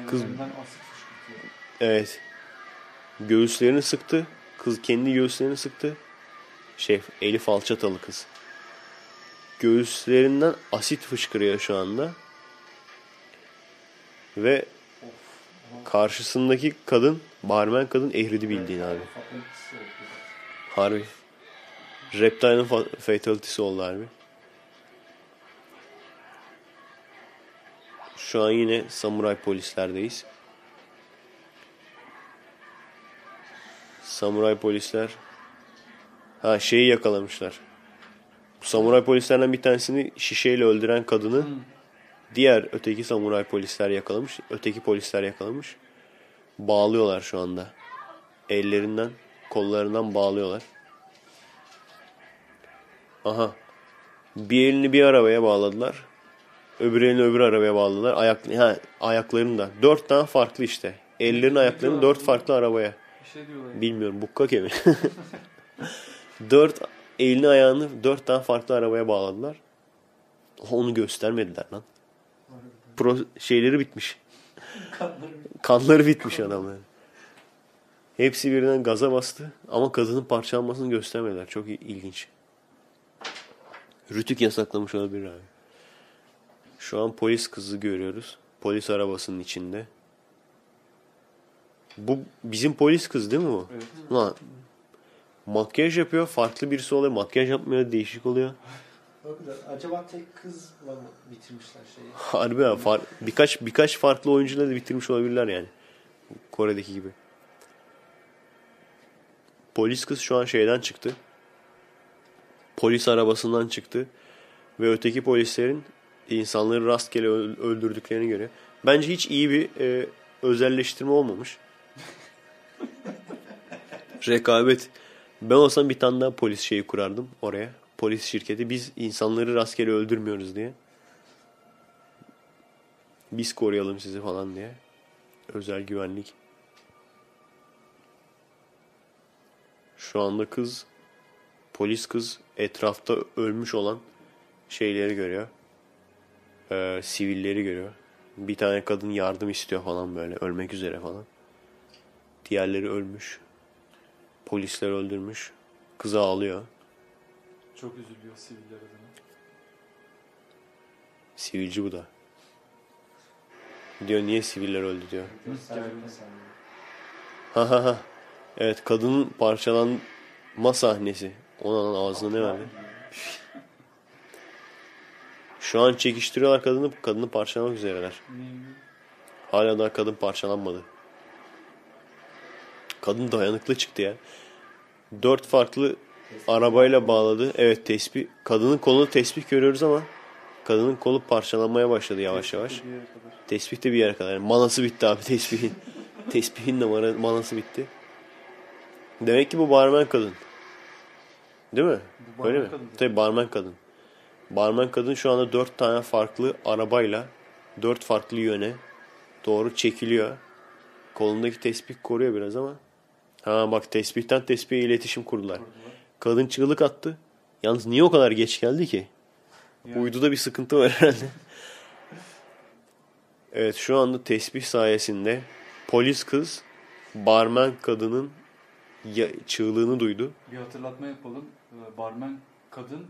kız-. Evet. Göğüslerini sıktı. Kız kendi göğüslerini sıktı. Şey eli falçatalı kız. Göğüslerinden asit fışkırıyor şu anda. Ve karşısındaki kadın, barmen kadın ehridi bildiğin abi. Harbi. Reptile'ın fa- fatality'si oldu harbi. Şu an yine samuray polislerdeyiz. Samuray polisler ha şeyi yakalamışlar. Samuray polislerden bir tanesini şişeyle öldüren kadını diğer öteki samuray polisler yakalamış. Öteki polisler yakalamış. Bağlıyorlar şu anda. Ellerinden, kollarından bağlıyorlar. Aha. Bir elini bir arabaya bağladılar. Öbür elini öbür arabaya bağladılar. Ayak, ha, ayaklarını da. Dört tane farklı işte. Ellerini ayaklarını dört farklı arabaya. Şey diyorlar. Bilmiyorum bukkake mi? *laughs* dört elini ayağını dört tane farklı arabaya bağladılar. Onu göstermediler lan. Pro şeyleri bitmiş. Kanları bitmiş adamların. Hepsi birden gaza bastı ama kadının parçalanmasını göstermediler. Çok il- ilginç. Rütük yasaklamış olabilir abi. Şu an polis kızı görüyoruz. Polis arabasının içinde. Bu bizim polis kız değil mi bu? Evet. Ulan makyaj yapıyor. Farklı birisi oluyor. Makyaj yapmıyor. Değişik oluyor. Acaba tek kızla mı bitirmişler şeyi? Harbi ya. Far, birkaç birkaç farklı oyuncuyla da bitirmiş olabilirler yani. Kore'deki gibi. Polis kız şu an şeyden çıktı. Polis arabasından çıktı. Ve öteki polislerin insanları rastgele öl- öldürdüklerini görüyor. Bence hiç iyi bir e, özelleştirme olmamış. Rekabet. Ben olsam bir tane daha polis şeyi kurardım oraya. Polis şirketi. Biz insanları rastgele öldürmüyoruz diye. Biz koruyalım sizi falan diye. Özel güvenlik. Şu anda kız, polis kız etrafta ölmüş olan şeyleri görüyor. Ee, sivilleri görüyor. Bir tane kadın yardım istiyor falan böyle. Ölmek üzere falan. Diğerleri ölmüş. Polisler öldürmüş. Kızı ağlıyor. Çok üzülüyor siviller adına. Sivilci bu da. Diyor niye siviller öldü diyor. Ha ha ha. Evet kadının parçalanma sahnesi. Onun ağzına ne verdi? *laughs* Şu an çekiştiriyorlar kadını. Kadını parçalamak üzereler. Hala daha kadın parçalanmadı. Kadın dayanıklı çıktı ya. Dört farklı arabayla bağladı. Evet tespih. Kadının kolunu tespih görüyoruz ama kadının kolu parçalanmaya başladı yavaş yavaş. Tespih de bir yere kadar. Yani manası bitti abi tespihin. *laughs* Tespihin de mana- manası bitti. Demek ki bu barmen kadın. Değil mi? Bu Öyle mi? kadın. Tabii barmen kadın. Barmen kadın şu anda dört tane farklı arabayla dört farklı yöne doğru çekiliyor. Kolundaki tespih koruyor biraz ama. Ha bak tespihten tespihe iletişim kurdular. Kadın çığlık attı. Yalnız niye o kadar geç geldi ki? Yani- Uyduda bir sıkıntı var herhalde. *laughs* Evet şu anda tesbih sayesinde polis kız barmen kadının çığlığını duydu. Bir hatırlatma yapalım. Ee, Barmen kadın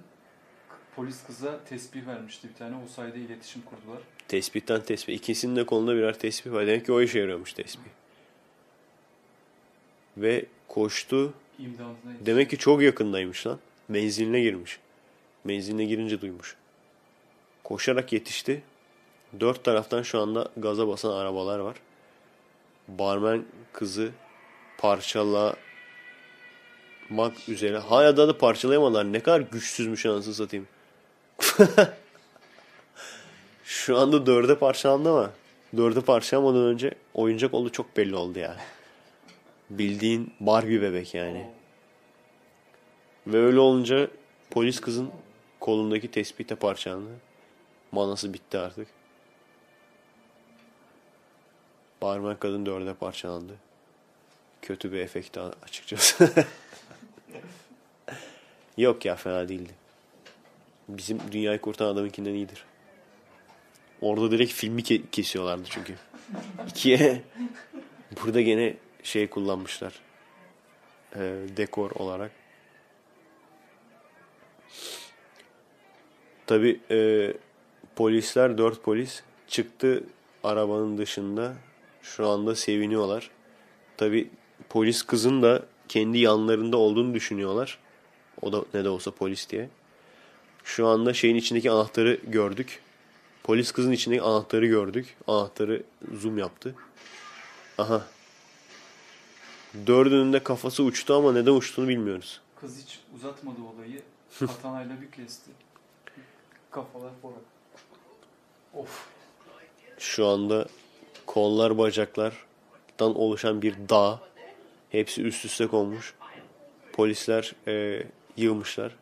polis kıza tesbih vermişti bir tane. O sayede iletişim kurdular. Tespihten tespih. İkisinin de kolunda birer tesbih var. Demek ki o işe yarıyormuş tesbih. Ve koştu. Demek ki çok yakındaymış lan. Menziline girmiş. Menziline girince duymuş. Koşarak yetişti. Dört taraftan şu anda gaza basan arabalar var. Barmen kızı parçalamak üzere. Hala da da parçalayamadılar. Ne kadar güçsüzmüş anasını satayım. *laughs* şu anda dörde parçalandı ama dörde parçalamadan önce oyuncak oldu çok belli oldu ya. Bildiğin Barbie bebek yani. Ve öyle olunca polis kızın kolundaki tespih de parçalandı. Manası bitti artık. Barmen kadın dörde parçalandı. Kötü bir efekt açıkçası. *laughs* Yok ya fena değildi. Bizim dünyayı kurtaran adamınkinden iyidir. Orada direkt filmi ke- kesiyorlardı çünkü. İkiye *laughs* burada gene şey kullanmışlar. Ee, dekor olarak. Tabi polisler dört polis çıktı arabanın dışında şu anda seviniyorlar. Tabi polis kızın da kendi yanlarında olduğunu düşünüyorlar. O da ne de olsa polis diye. Şu anda şeyin içindeki anahtarı gördük. Polis kızın içindeki anahtarı gördük. Anahtarı zoom yaptı. Aha. Dördünün de kafası uçtu ama neden uçtuğunu bilmiyoruz. Kız hiç uzatmadı olayı. Katanayla bir kesti. Kafalar forak. Of. Şu anda kollar bacaklardan oluşan bir dağ. Hepsi üst üste konmuş. Polisler e, yığmışlar.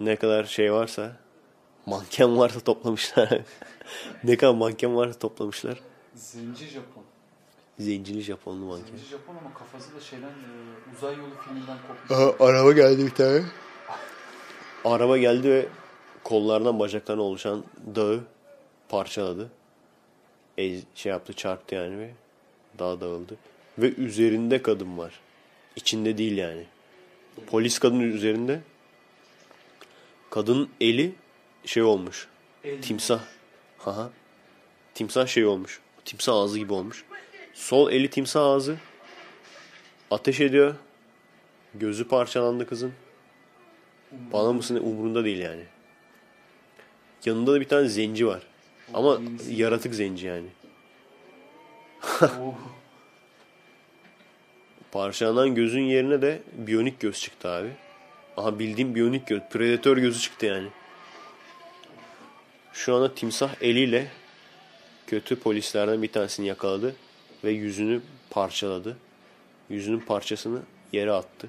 Ne kadar şey varsa manken varsa toplamışlar. *laughs* ne kadar manken varsa toplamışlar. Zenci Japon. Zencili Japonlu manken. Zenci Japon ama kafası da şeyden e, uzay yolu filminden kopmuş. Aha, araba geldi bir tane. Araba geldi ve kollardan bacaklarına oluşan dağı parçaladı. Ez, şey yaptı çarptı yani ve dağ dağıldı. Ve üzerinde kadın var. İçinde değil yani. Polis kadının üzerinde. Kadının eli şey olmuş. El Timsah. Haha. Timsah şey olmuş. Timsah ağzı gibi olmuş. Sol eli timsah ağzı. Ateş ediyor. Gözü parçalandı kızın. Bana mısın umurunda değil yani. Yanında da bir tane zenci var. Ama yaratık zenci yani. Oo. *laughs* Parçalanan gözün yerine de biyonik göz çıktı abi. Aha bildiğim biyonik göz. Predatör gözü çıktı yani. Şu anda timsah eliyle kötü polislerden bir tanesini yakaladı ve yüzünü parçaladı. Yüzünün parçasını yere attı.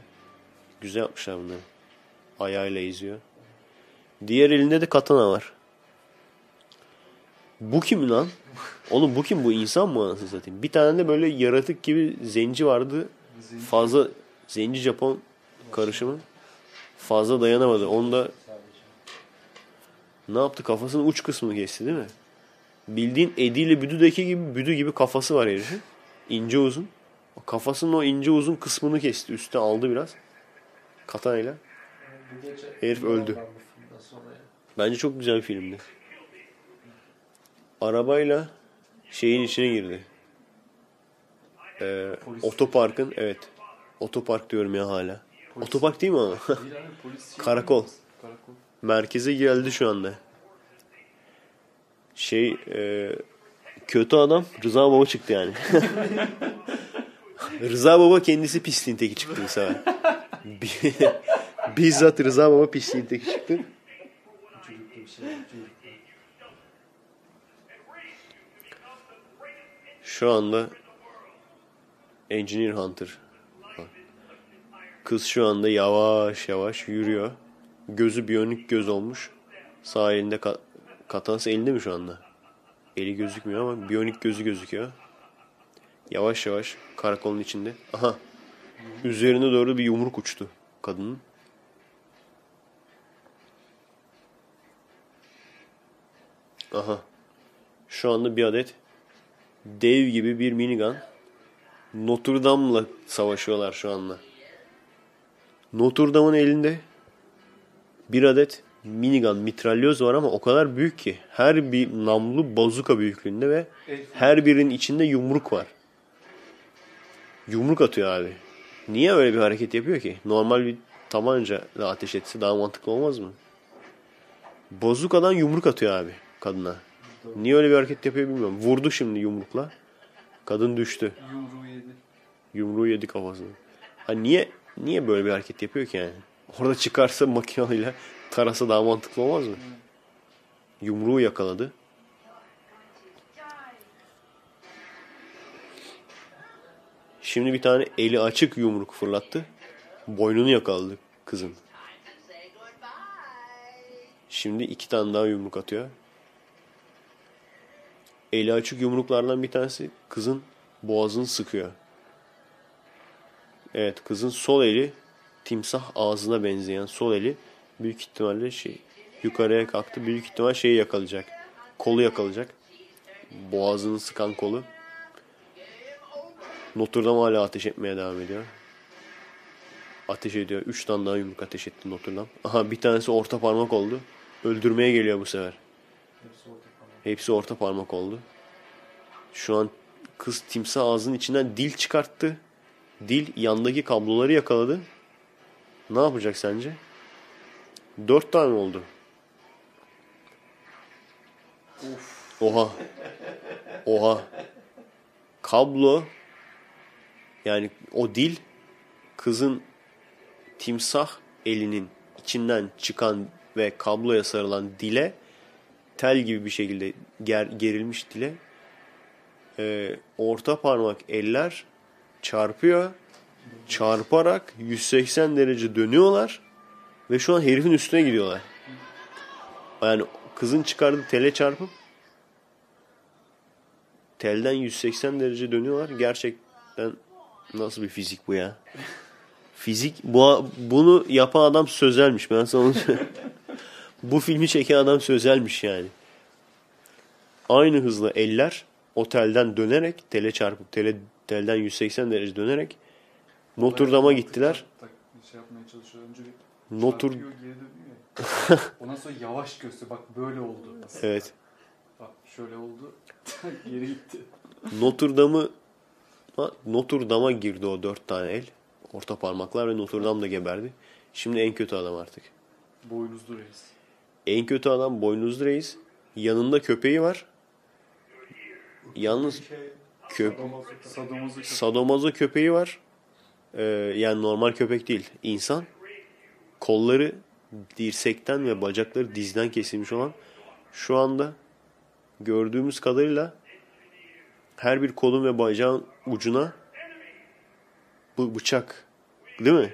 Güzel yapmışlar bunları. Ayağıyla izliyor. Diğer elinde de katana var. Bu kim lan? Oğlum bu kim bu insan mı anasını satayım? Bir tane de böyle yaratık gibi zenci vardı. Zenci. Fazla zenci Japon karışımı. Fazla dayanamadı. Onu da ne yaptı? Kafasının uç kısmını kesti değil mi? Bildiğin Eddie ile Büdü'deki gibi Büdü gibi kafası var herifin. İnce uzun. Kafasının o ince uzun kısmını kesti. Üstte aldı biraz. Katanayla. Herif öldü. Bence çok güzel bir filmdi. Arabayla şeyin içine girdi. Ee, otoparkın evet. Otopark diyorum ya hala. Polis. Otopark değil mi ama? *laughs* Karakol. Karakol. Merkeze geldi şu anda. Şey e, kötü adam Rıza Baba çıktı yani. *laughs* Rıza Baba kendisi pisliğin teki çıktı bu sefer. Bi- *laughs* Bizzat Rıza Baba pisliğin teki çıktı. Şu anda Engineer Hunter. Kız şu anda yavaş yavaş yürüyor. Gözü biyonik göz olmuş. Sağ elinde katanası elinde mi şu anda? Eli gözükmüyor ama biyonik gözü gözüküyor. Yavaş yavaş karakolun içinde. Aha. Üzerine doğru bir yumruk uçtu kadının. Aha. Şu anda bir adet dev gibi bir minigun Notre Dame'la savaşıyorlar şu anda. Notre Dame'ın elinde bir adet minigun mitralyoz var ama o kadar büyük ki her bir namlu bazuka büyüklüğünde ve her birinin içinde yumruk var. Yumruk atıyor abi. Niye öyle bir hareket yapıyor ki? Normal bir tabanca da ateş etse daha mantıklı olmaz mı? Bazukadan yumruk atıyor abi kadına. Niye öyle bir hareket yapıyor bilmiyorum. Vurdu şimdi yumrukla. Kadın düştü. yumruğu yedi. Yumruğu yedi kafasını. Ha niye niye böyle bir hareket yapıyor ki yani? Orada çıkarsa makinayla tarasa daha mantıklı olmaz mı? Yumruğu yakaladı. Şimdi bir tane eli açık yumruk fırlattı. Boynunu yakaladı kızın. Şimdi iki tane daha yumruk atıyor. Eli açık yumruklardan bir tanesi kızın boğazını sıkıyor. Evet kızın sol eli timsah ağzına benzeyen sol eli büyük ihtimalle şey yukarıya kalktı. Büyük ihtimal şeyi yakalayacak. Kolu yakalayacak. Boğazını sıkan kolu. Notre Dame hala ateş etmeye devam ediyor. Ateş ediyor. Üç tane daha yumruk ateş etti Notre Dame. Aha bir tanesi orta parmak oldu. Öldürmeye geliyor bu sefer. Hepsi orta parmak oldu. Şu an kız timsah ağzının içinden dil çıkarttı. Dil yandaki kabloları yakaladı. Ne yapacak sence? Dört tane oldu. Of. Oha. Oha. Kablo yani o dil kızın timsah elinin içinden çıkan ve kabloya sarılan dile tel gibi bir şekilde ger, gerilmiş dile e, orta parmak eller çarpıyor. Çarparak 180 derece dönüyorlar ve şu an herifin üstüne gidiyorlar. Yani kızın çıkardığı tele çarpıp telden 180 derece dönüyorlar. Gerçekten nasıl bir fizik bu ya? Fizik bu bunu yapan adam sözelmiş. Ben sana onu. *laughs* Bu filmi çeken adam sözelmiş yani. Aynı hızla eller o telden dönerek tele çarpıp tele, telden 180 derece dönerek Notre Dame'a gittiler. Şey yapmaya çalışıyor. Önce bir Ya. *laughs* Ondan sonra yavaş göster. Bak böyle oldu. aslında. evet. Bak şöyle oldu. *laughs* geri gitti. Notre Dame'ı Notre Dame'a girdi o dört tane el. Orta parmaklar ve Notre Dame da geberdi. Şimdi en kötü adam artık. Boynuzlu reis. En kötü adam boynuzlu reis. Yanında köpeği var. Yalnız Şey, köp Sadomazo köpek. sadomazo köpeği var. Ee, yani normal köpek değil. İnsan. Kolları dirsekten ve bacakları dizden kesilmiş olan şu anda gördüğümüz kadarıyla her bir kolun ve bacağın ucuna bu bıçak değil mi?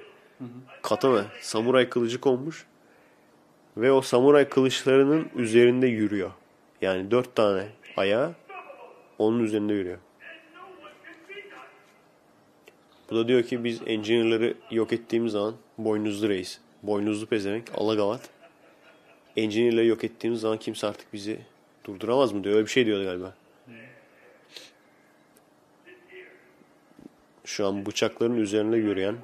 Katana, samuray kılıcı konmuş ve o samuray kılıçlarının üzerinde yürüyor. Yani dört tane ayağı onun üzerinde yürüyor. Bu da diyor ki biz engineer'ları yok ettiğimiz zaman boynuzlu reis, boynuzlu pezevenk, alagavat. Engineer'ları yok ettiğimiz zaman kimse artık bizi durduramaz mı diyor. Öyle bir şey diyordu galiba. Şu an bıçakların üzerinde yürüyen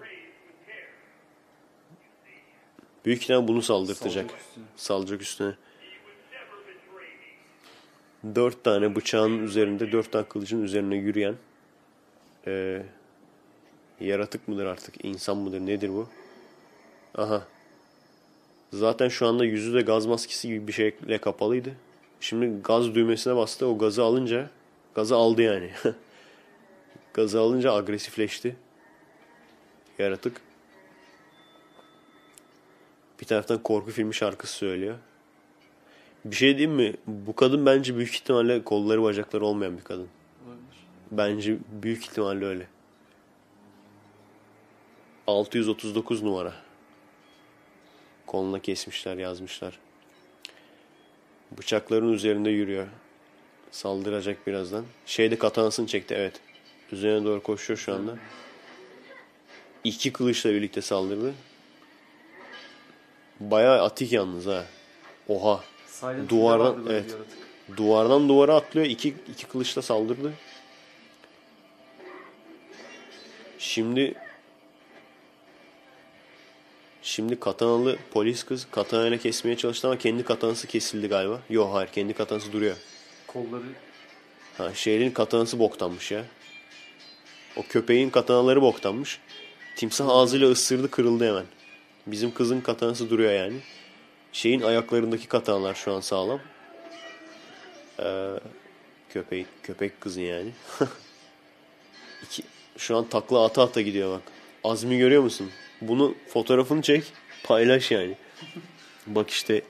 büyük ihtimal bunu saldırtacak. Salacak üstüne. Salacak üstüne. Dört tane bıçağın üzerinde, dört tane kılıcın üzerine yürüyen eee, yaratık mıdır artık, insan mıdır, nedir bu? Aha. Zaten şu anda yüzü de gaz maskesi gibi bir şeyle kapalıydı. Şimdi gaz düğmesine bastı. O gazı alınca, gazı aldı yani. *laughs* gazı alınca agresifleşti. Yaratık. Bir taraftan korku filmi şarkısı söylüyor. Bir şey diyeyim mi? Bu kadın bence büyük ihtimalle kolları bacakları olmayan bir kadın. Olabilir. Bence büyük ihtimalle öyle. 639 numara. Koluna kesmişler, yazmışlar. Bıçakların üzerinde yürüyor. Saldıracak birazdan. Şeyde katanasını çekti, evet. Üzerine doğru koşuyor şu anda. İki kılıçla birlikte saldırdı. Bayağı atik yalnız ha. Oha. Silent Duvardan- evet. Duvardan duvara atlıyor. iki, iki kılıçla saldırdı. Şimdi Şimdi katanalı polis kız katanayla kesmeye çalıştı ama kendi katanası kesildi galiba. Yok hayır kendi katanası duruyor. Kolları Ha, şehrin katanası boktanmış ya. O köpeğin katanaları boktanmış. Timsah ağzıyla ısırdı kırıldı hemen. Bizim kızın katanası duruyor yani. Şeyin ayaklarındaki katanalar şu an sağlam. Ee, köpek, köpek kızın yani. *laughs* İki, şu an takla ata ata gidiyor bak. Azmi görüyor musun? Bunu fotoğrafını çek paylaş yani. Bak işte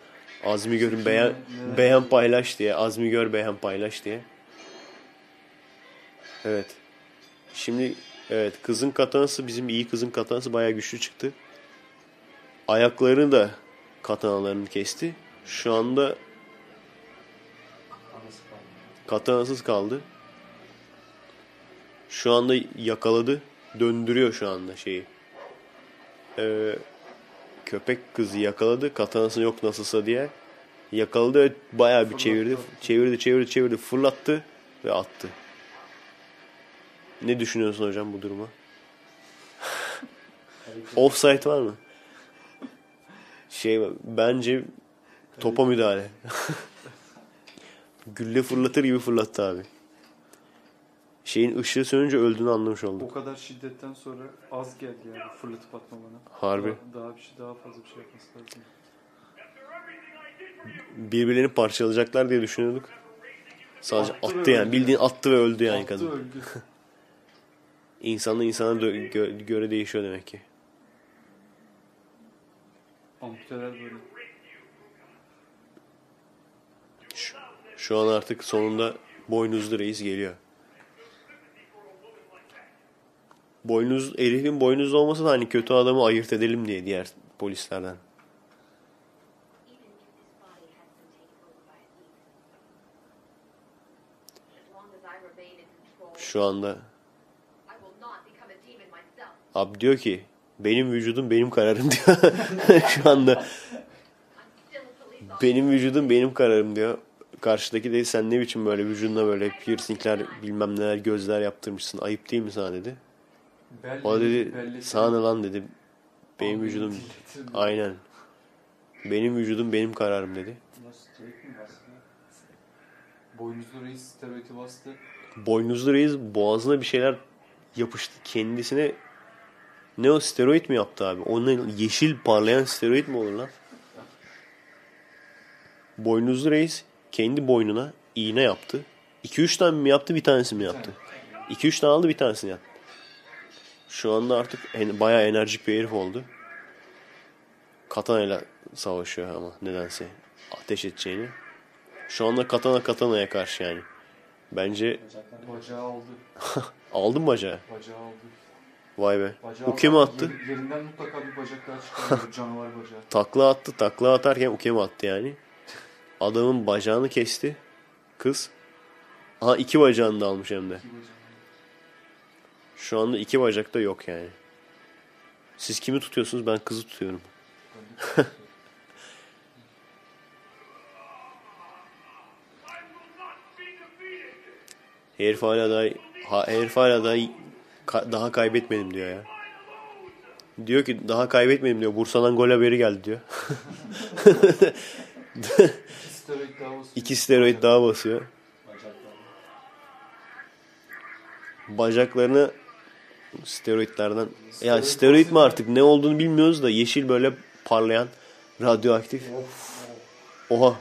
Azmi görün beğen, beğen paylaş diye. Azmi gör beğen paylaş diye. Evet. Şimdi evet kızın katanası bizim iyi kızın katanası bayağı güçlü çıktı. Ayaklarını da katanalarını kesti. Şu anda katanasız kaldı. Şu anda yakaladı. Döndürüyor şu anda şeyi. Ee, köpek kızı yakaladı. Katanası yok nasılsa diye. Yakaladı ve bayağı bir çevirdi. Çevirdi, çevirdi, çevirdi. Fırlattı ve attı. Ne düşünüyorsun hocam bu duruma? *laughs* Offside var mı? Şey bence topa müdahale. *laughs* Gülle fırlatır gibi fırlattı abi. Şeyin ışığı sönünce öldüğünü anlamış o olduk. kadar şiddetten sonra az geldi yani fırlatıp atma bana. Harbi. Daha, daha bir şey daha fazla bir şey yapması lazım. Birbirlerini parçalayacaklar diye düşünüyorduk. Sadece Attı attı, yani. öldü. Bildiğin attı ve öldü yani Attı kadın. öldü. *laughs* *laughs* İnsanla insana dö- gö- göre değişiyor demek ki. Amputeler böyle. Şu, şu an artık sonunda boynuzlu reis geliyor. Boynuz, herifin boynuzlu olması da hani kötü adamı ayırt edelim diye diğer polislerden. Şu anda. Ab diyor ki benim vücudum benim kararım diyor. *laughs* Şu anda benim vücudum benim kararım diyor. Karşıdaki de sen ne biçim böyle vücuduna böyle piercingler bilmem neler gözler yaptırmışsın ayıp değil mi sana dedi. Belli, O dedi belli- sana ne lan dedi. Benim Abi, vücudum aynen. Benim vücudum benim kararım dedi. Boynuzlu reis steroidi bastı. Boynuzlu reis boğazına bir şeyler yapıştı kendisine. Ne o steroid mi yaptı abi? Onun yeşil parlayan steroid mi olur lan? Boynuzlu reis kendi boynuna iğne yaptı. 2-3 tane mi yaptı bir tanesi mi yaptı? 2-3 tane aldı bir tanesini yaptı. Şu anda artık en, bayağı enerjik bir herif oldu. Katana ile savaşıyor ama nedense ateş edeceğini. Şu anda katana katanaya karşı yani. Bence Bacaklarını Bacağı aldı. *laughs* aldın mı bacağı? Bacağı aldı. Vay be. Bacağı Uke mi aldı. attı? Yer- yerinden mutlaka bir bacak daha çıkarıyor. Canavar bacağı. *laughs* Takla attı. Takla atarken uke mi attı yani? Adamın bacağını kesti. Kız. Aha iki bacağını da almış hem de. İki bacağı. Şu anda iki bacak da yok yani. Siz kimi tutuyorsunuz? Ben kızı tutuyorum. Herif hala daha, ha, herif hala daha, daha kaybetmedim diyor ya. Diyor ki daha kaybetmedim diyor. Bursa'dan gol haberi geldi diyor. *laughs* İki steroid daha basıyor. bacaklarını. Steroidlerden ya steroid mi artık ne olduğunu bilmiyoruz da yeşil böyle parlayan radyoaktif. Oha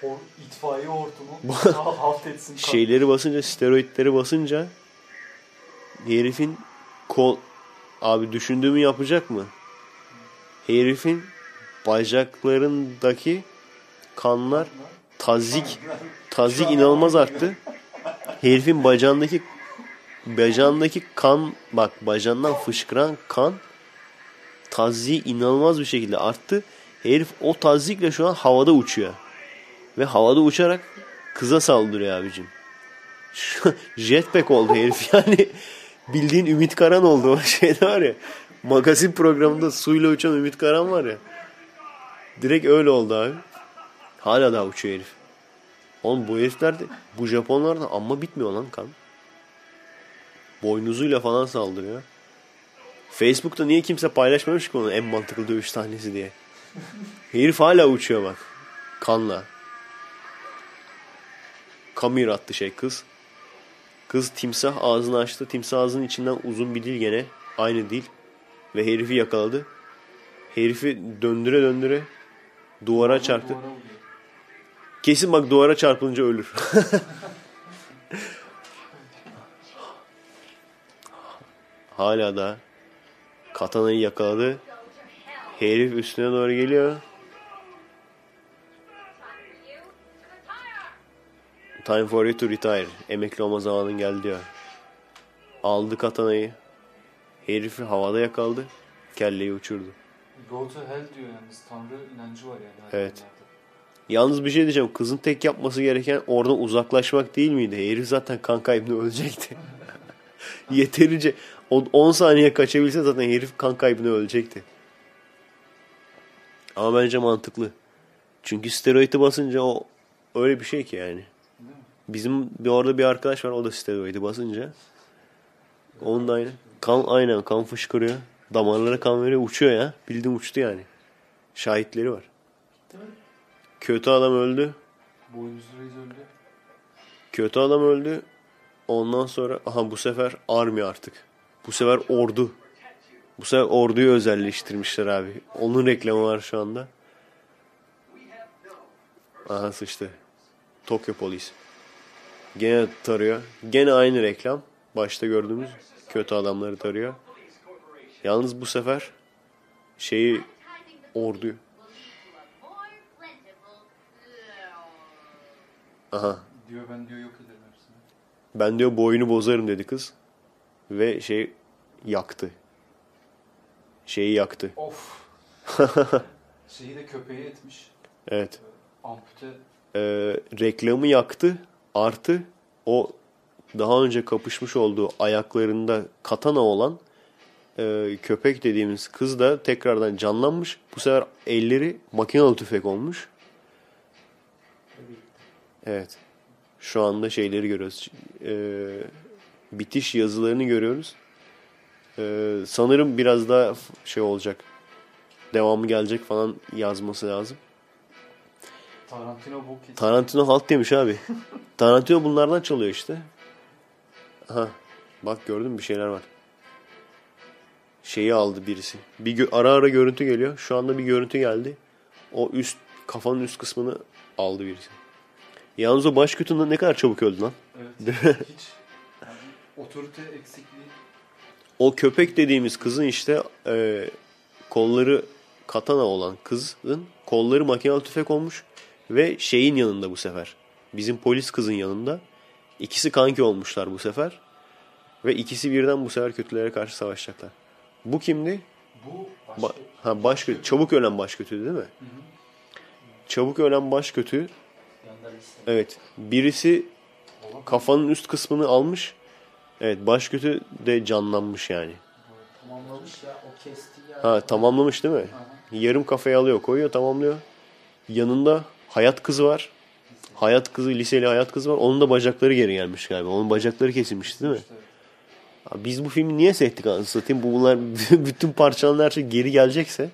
Hor, itfaiye hortumu. *laughs* halt etsin. şeyleri basınca steroidleri basınca herifin kol abi düşündüğümü yapacak mı? Herifin bacaklarındaki kanlar tazik tazik inanılmaz arttı. Herifin bacağındaki bacağındaki kan bak bacağından fışkıran kan taziği inanılmaz bir şekilde arttı. Herif o tazikle şu an havada uçuyor. Ve havada uçarak kıza saldırıyor abicim. *laughs* Jetpack oldu herif *laughs* yani. Bildiğin Ümit Karan oldu o şeyde var ya. Magazin programında suyla uçan Ümit Karan var ya. Direkt öyle oldu abi. Hala daha uçuyor herif. Oğlum bu herifler de bu Japonlar da amma bitmiyor lan kan. Boynuzuyla falan saldırıyor. Facebook'ta niye kimse paylaşmamış ki onu en mantıklı dövüş sahnesi diye. Herif hala uçuyor bak. Kanla. Kamir attı şey kız. Kız timsah ağzını açtı. Timsah ağzının içinden uzun bir dil gene. Aynı dil. Ve herifi yakaladı. Herifi döndüre döndüre duvara çarptı. Kesin bak duvara çarpılınca ölür. *laughs* Hala da katanayı yakaladı. Herif üstüne doğru geliyor. Time for you to retire. Emekli olma zamanın geldi diyor. Aldı katanayı. Herifi havada yakaladı. Kelleyi uçurdu. Go to hell diyor yalnız. Tanrı inancı var yani. Evet. adamlarda. Yalnız bir şey diyeceğim. Kızın tek yapması gereken oradan uzaklaşmak değil miydi? Herif zaten kan kaybına ölecekti. *laughs* Yeterince 10 saniye kaçabilse zaten herif kan kaybına ölecekti. Ama bence mantıklı. Çünkü steroidi basınca o öyle bir şey ki yani. Bizim bir orada bir arkadaş var o da steroidi basınca. Onun da aynı. Kan aynen kan fışkırıyor. Damarlara kan veriyor uçuyor ya. Bildiğin uçtu yani. Şahitleri var. Kötü adam öldü. Boynuzlu reis öldü. Kötü adam öldü. Ondan sonra aha bu sefer army artık. Bu sefer ordu. Bu sefer orduyu özelleştirmişler abi. Onun reklamı var şu anda. Aha sıçtı. Tokyo Polis. Gene tarıyor. Gene aynı reklam. Başta gördüğümüz kötü adamları tarıyor. Yalnız bu sefer şeyi orduyu. Aha. Diyor ben diyor yok ederim hepsini. Ben diyor boyunu bozarım dedi kız. Ve şey yaktı. Şeyi yaktı. Of. *laughs* Şeyi de köpeğe etmiş. Evet. Ampute. Ee, reklamı yaktı. Artı o daha önce kapışmış olduğu ayaklarında katana olan e, köpek dediğimiz kız da tekrardan canlanmış. Bu sefer elleri makinalı tüfek olmuş. Evet. Şu anda şeyleri görüyoruz. Ee, bitiş yazılarını görüyoruz. Ee, sanırım biraz daha şey olacak. Devamı gelecek falan yazması lazım. Tarantino bu kesin. Tarantino halt demiş abi. *laughs* Tarantino bunlardan çalıyor işte. Aha. Bak gördün mü bir şeyler var. Şeyi aldı birisi. Bir ara ara görüntü geliyor. Şu anda bir görüntü geldi. O üst kafanın üst kısmını aldı birisi. Yalnız o baş kötünden ne kadar çabuk öldü lan. evet. Hiç. Otorite eksikliği. O köpek dediğimiz kızın işte e, kolları katana olan kızın kolları makinalı tüfek olmuş ve şeyin yanında bu sefer. Bizim polis kızın yanında. İkisi kanki olmuşlar bu sefer. Ve ikisi birden bu sefer kötülere karşı savaşacaklar. Bu kimdi? Bu başka. Ba- ha baş kötü. Çabuk ölen baş kötüydü değil mi? Çabuk ölen baş kötü. Evet. Birisi kafanın üst kısmını almış. Evet baş kötü de canlanmış yani. Tamamlamış ya o kesti ya. Ha tamamlamış değil mi? Yarım kafayı alıyor koyuyor tamamlıyor. Yanında hayat kızı var. Hayat kızı liseli hayat kızı var. Onun da bacakları geri gelmiş galiba. Onun bacakları kesilmişti değil mi? Abi biz bu filmi niye seyrettik anasını satayım? Bu bunlar *laughs* bütün parçalan her şey geri gelecekse.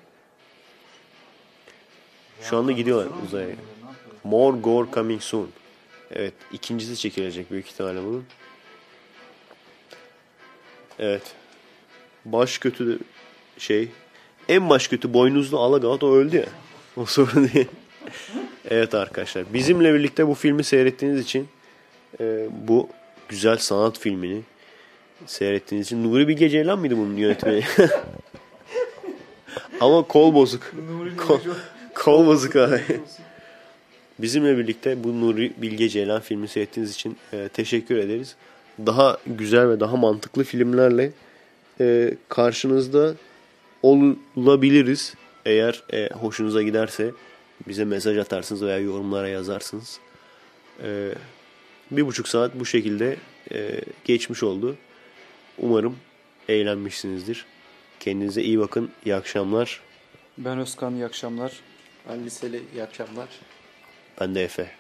Şu anda gidiyorlar uzaya. More Gore Coming Soon. Evet. ikincisi çekilecek büyük ihtimalle bunun. Evet. Baş kötü de şey. En baş kötü boynuzlu Alagavat o öldü ya. O sorun değil. evet arkadaşlar. Bizimle birlikte bu filmi seyrettiğiniz için e, bu güzel sanat filmini seyrettiğiniz için Nuri Bilge Ceylan mıydı bunun yönetmeni? *laughs* Ama kol bozuk. Kol, kol bozuk abi. Bizimle birlikte bu Nuri Bilge Ceylan filmi seyrettiğiniz için e, teşekkür ederiz. Daha güzel ve daha mantıklı filmlerle e, karşınızda olabiliriz. Eğer e, hoşunuza giderse bize mesaj atarsınız veya yorumlara yazarsınız. E, bir buçuk saat bu şekilde e, geçmiş oldu. Umarım eğlenmişsinizdir. Kendinize iyi bakın. İyi akşamlar. Ben Özkan iyi akşamlar. Ben liseli iyi akşamlar. Ben de Efe.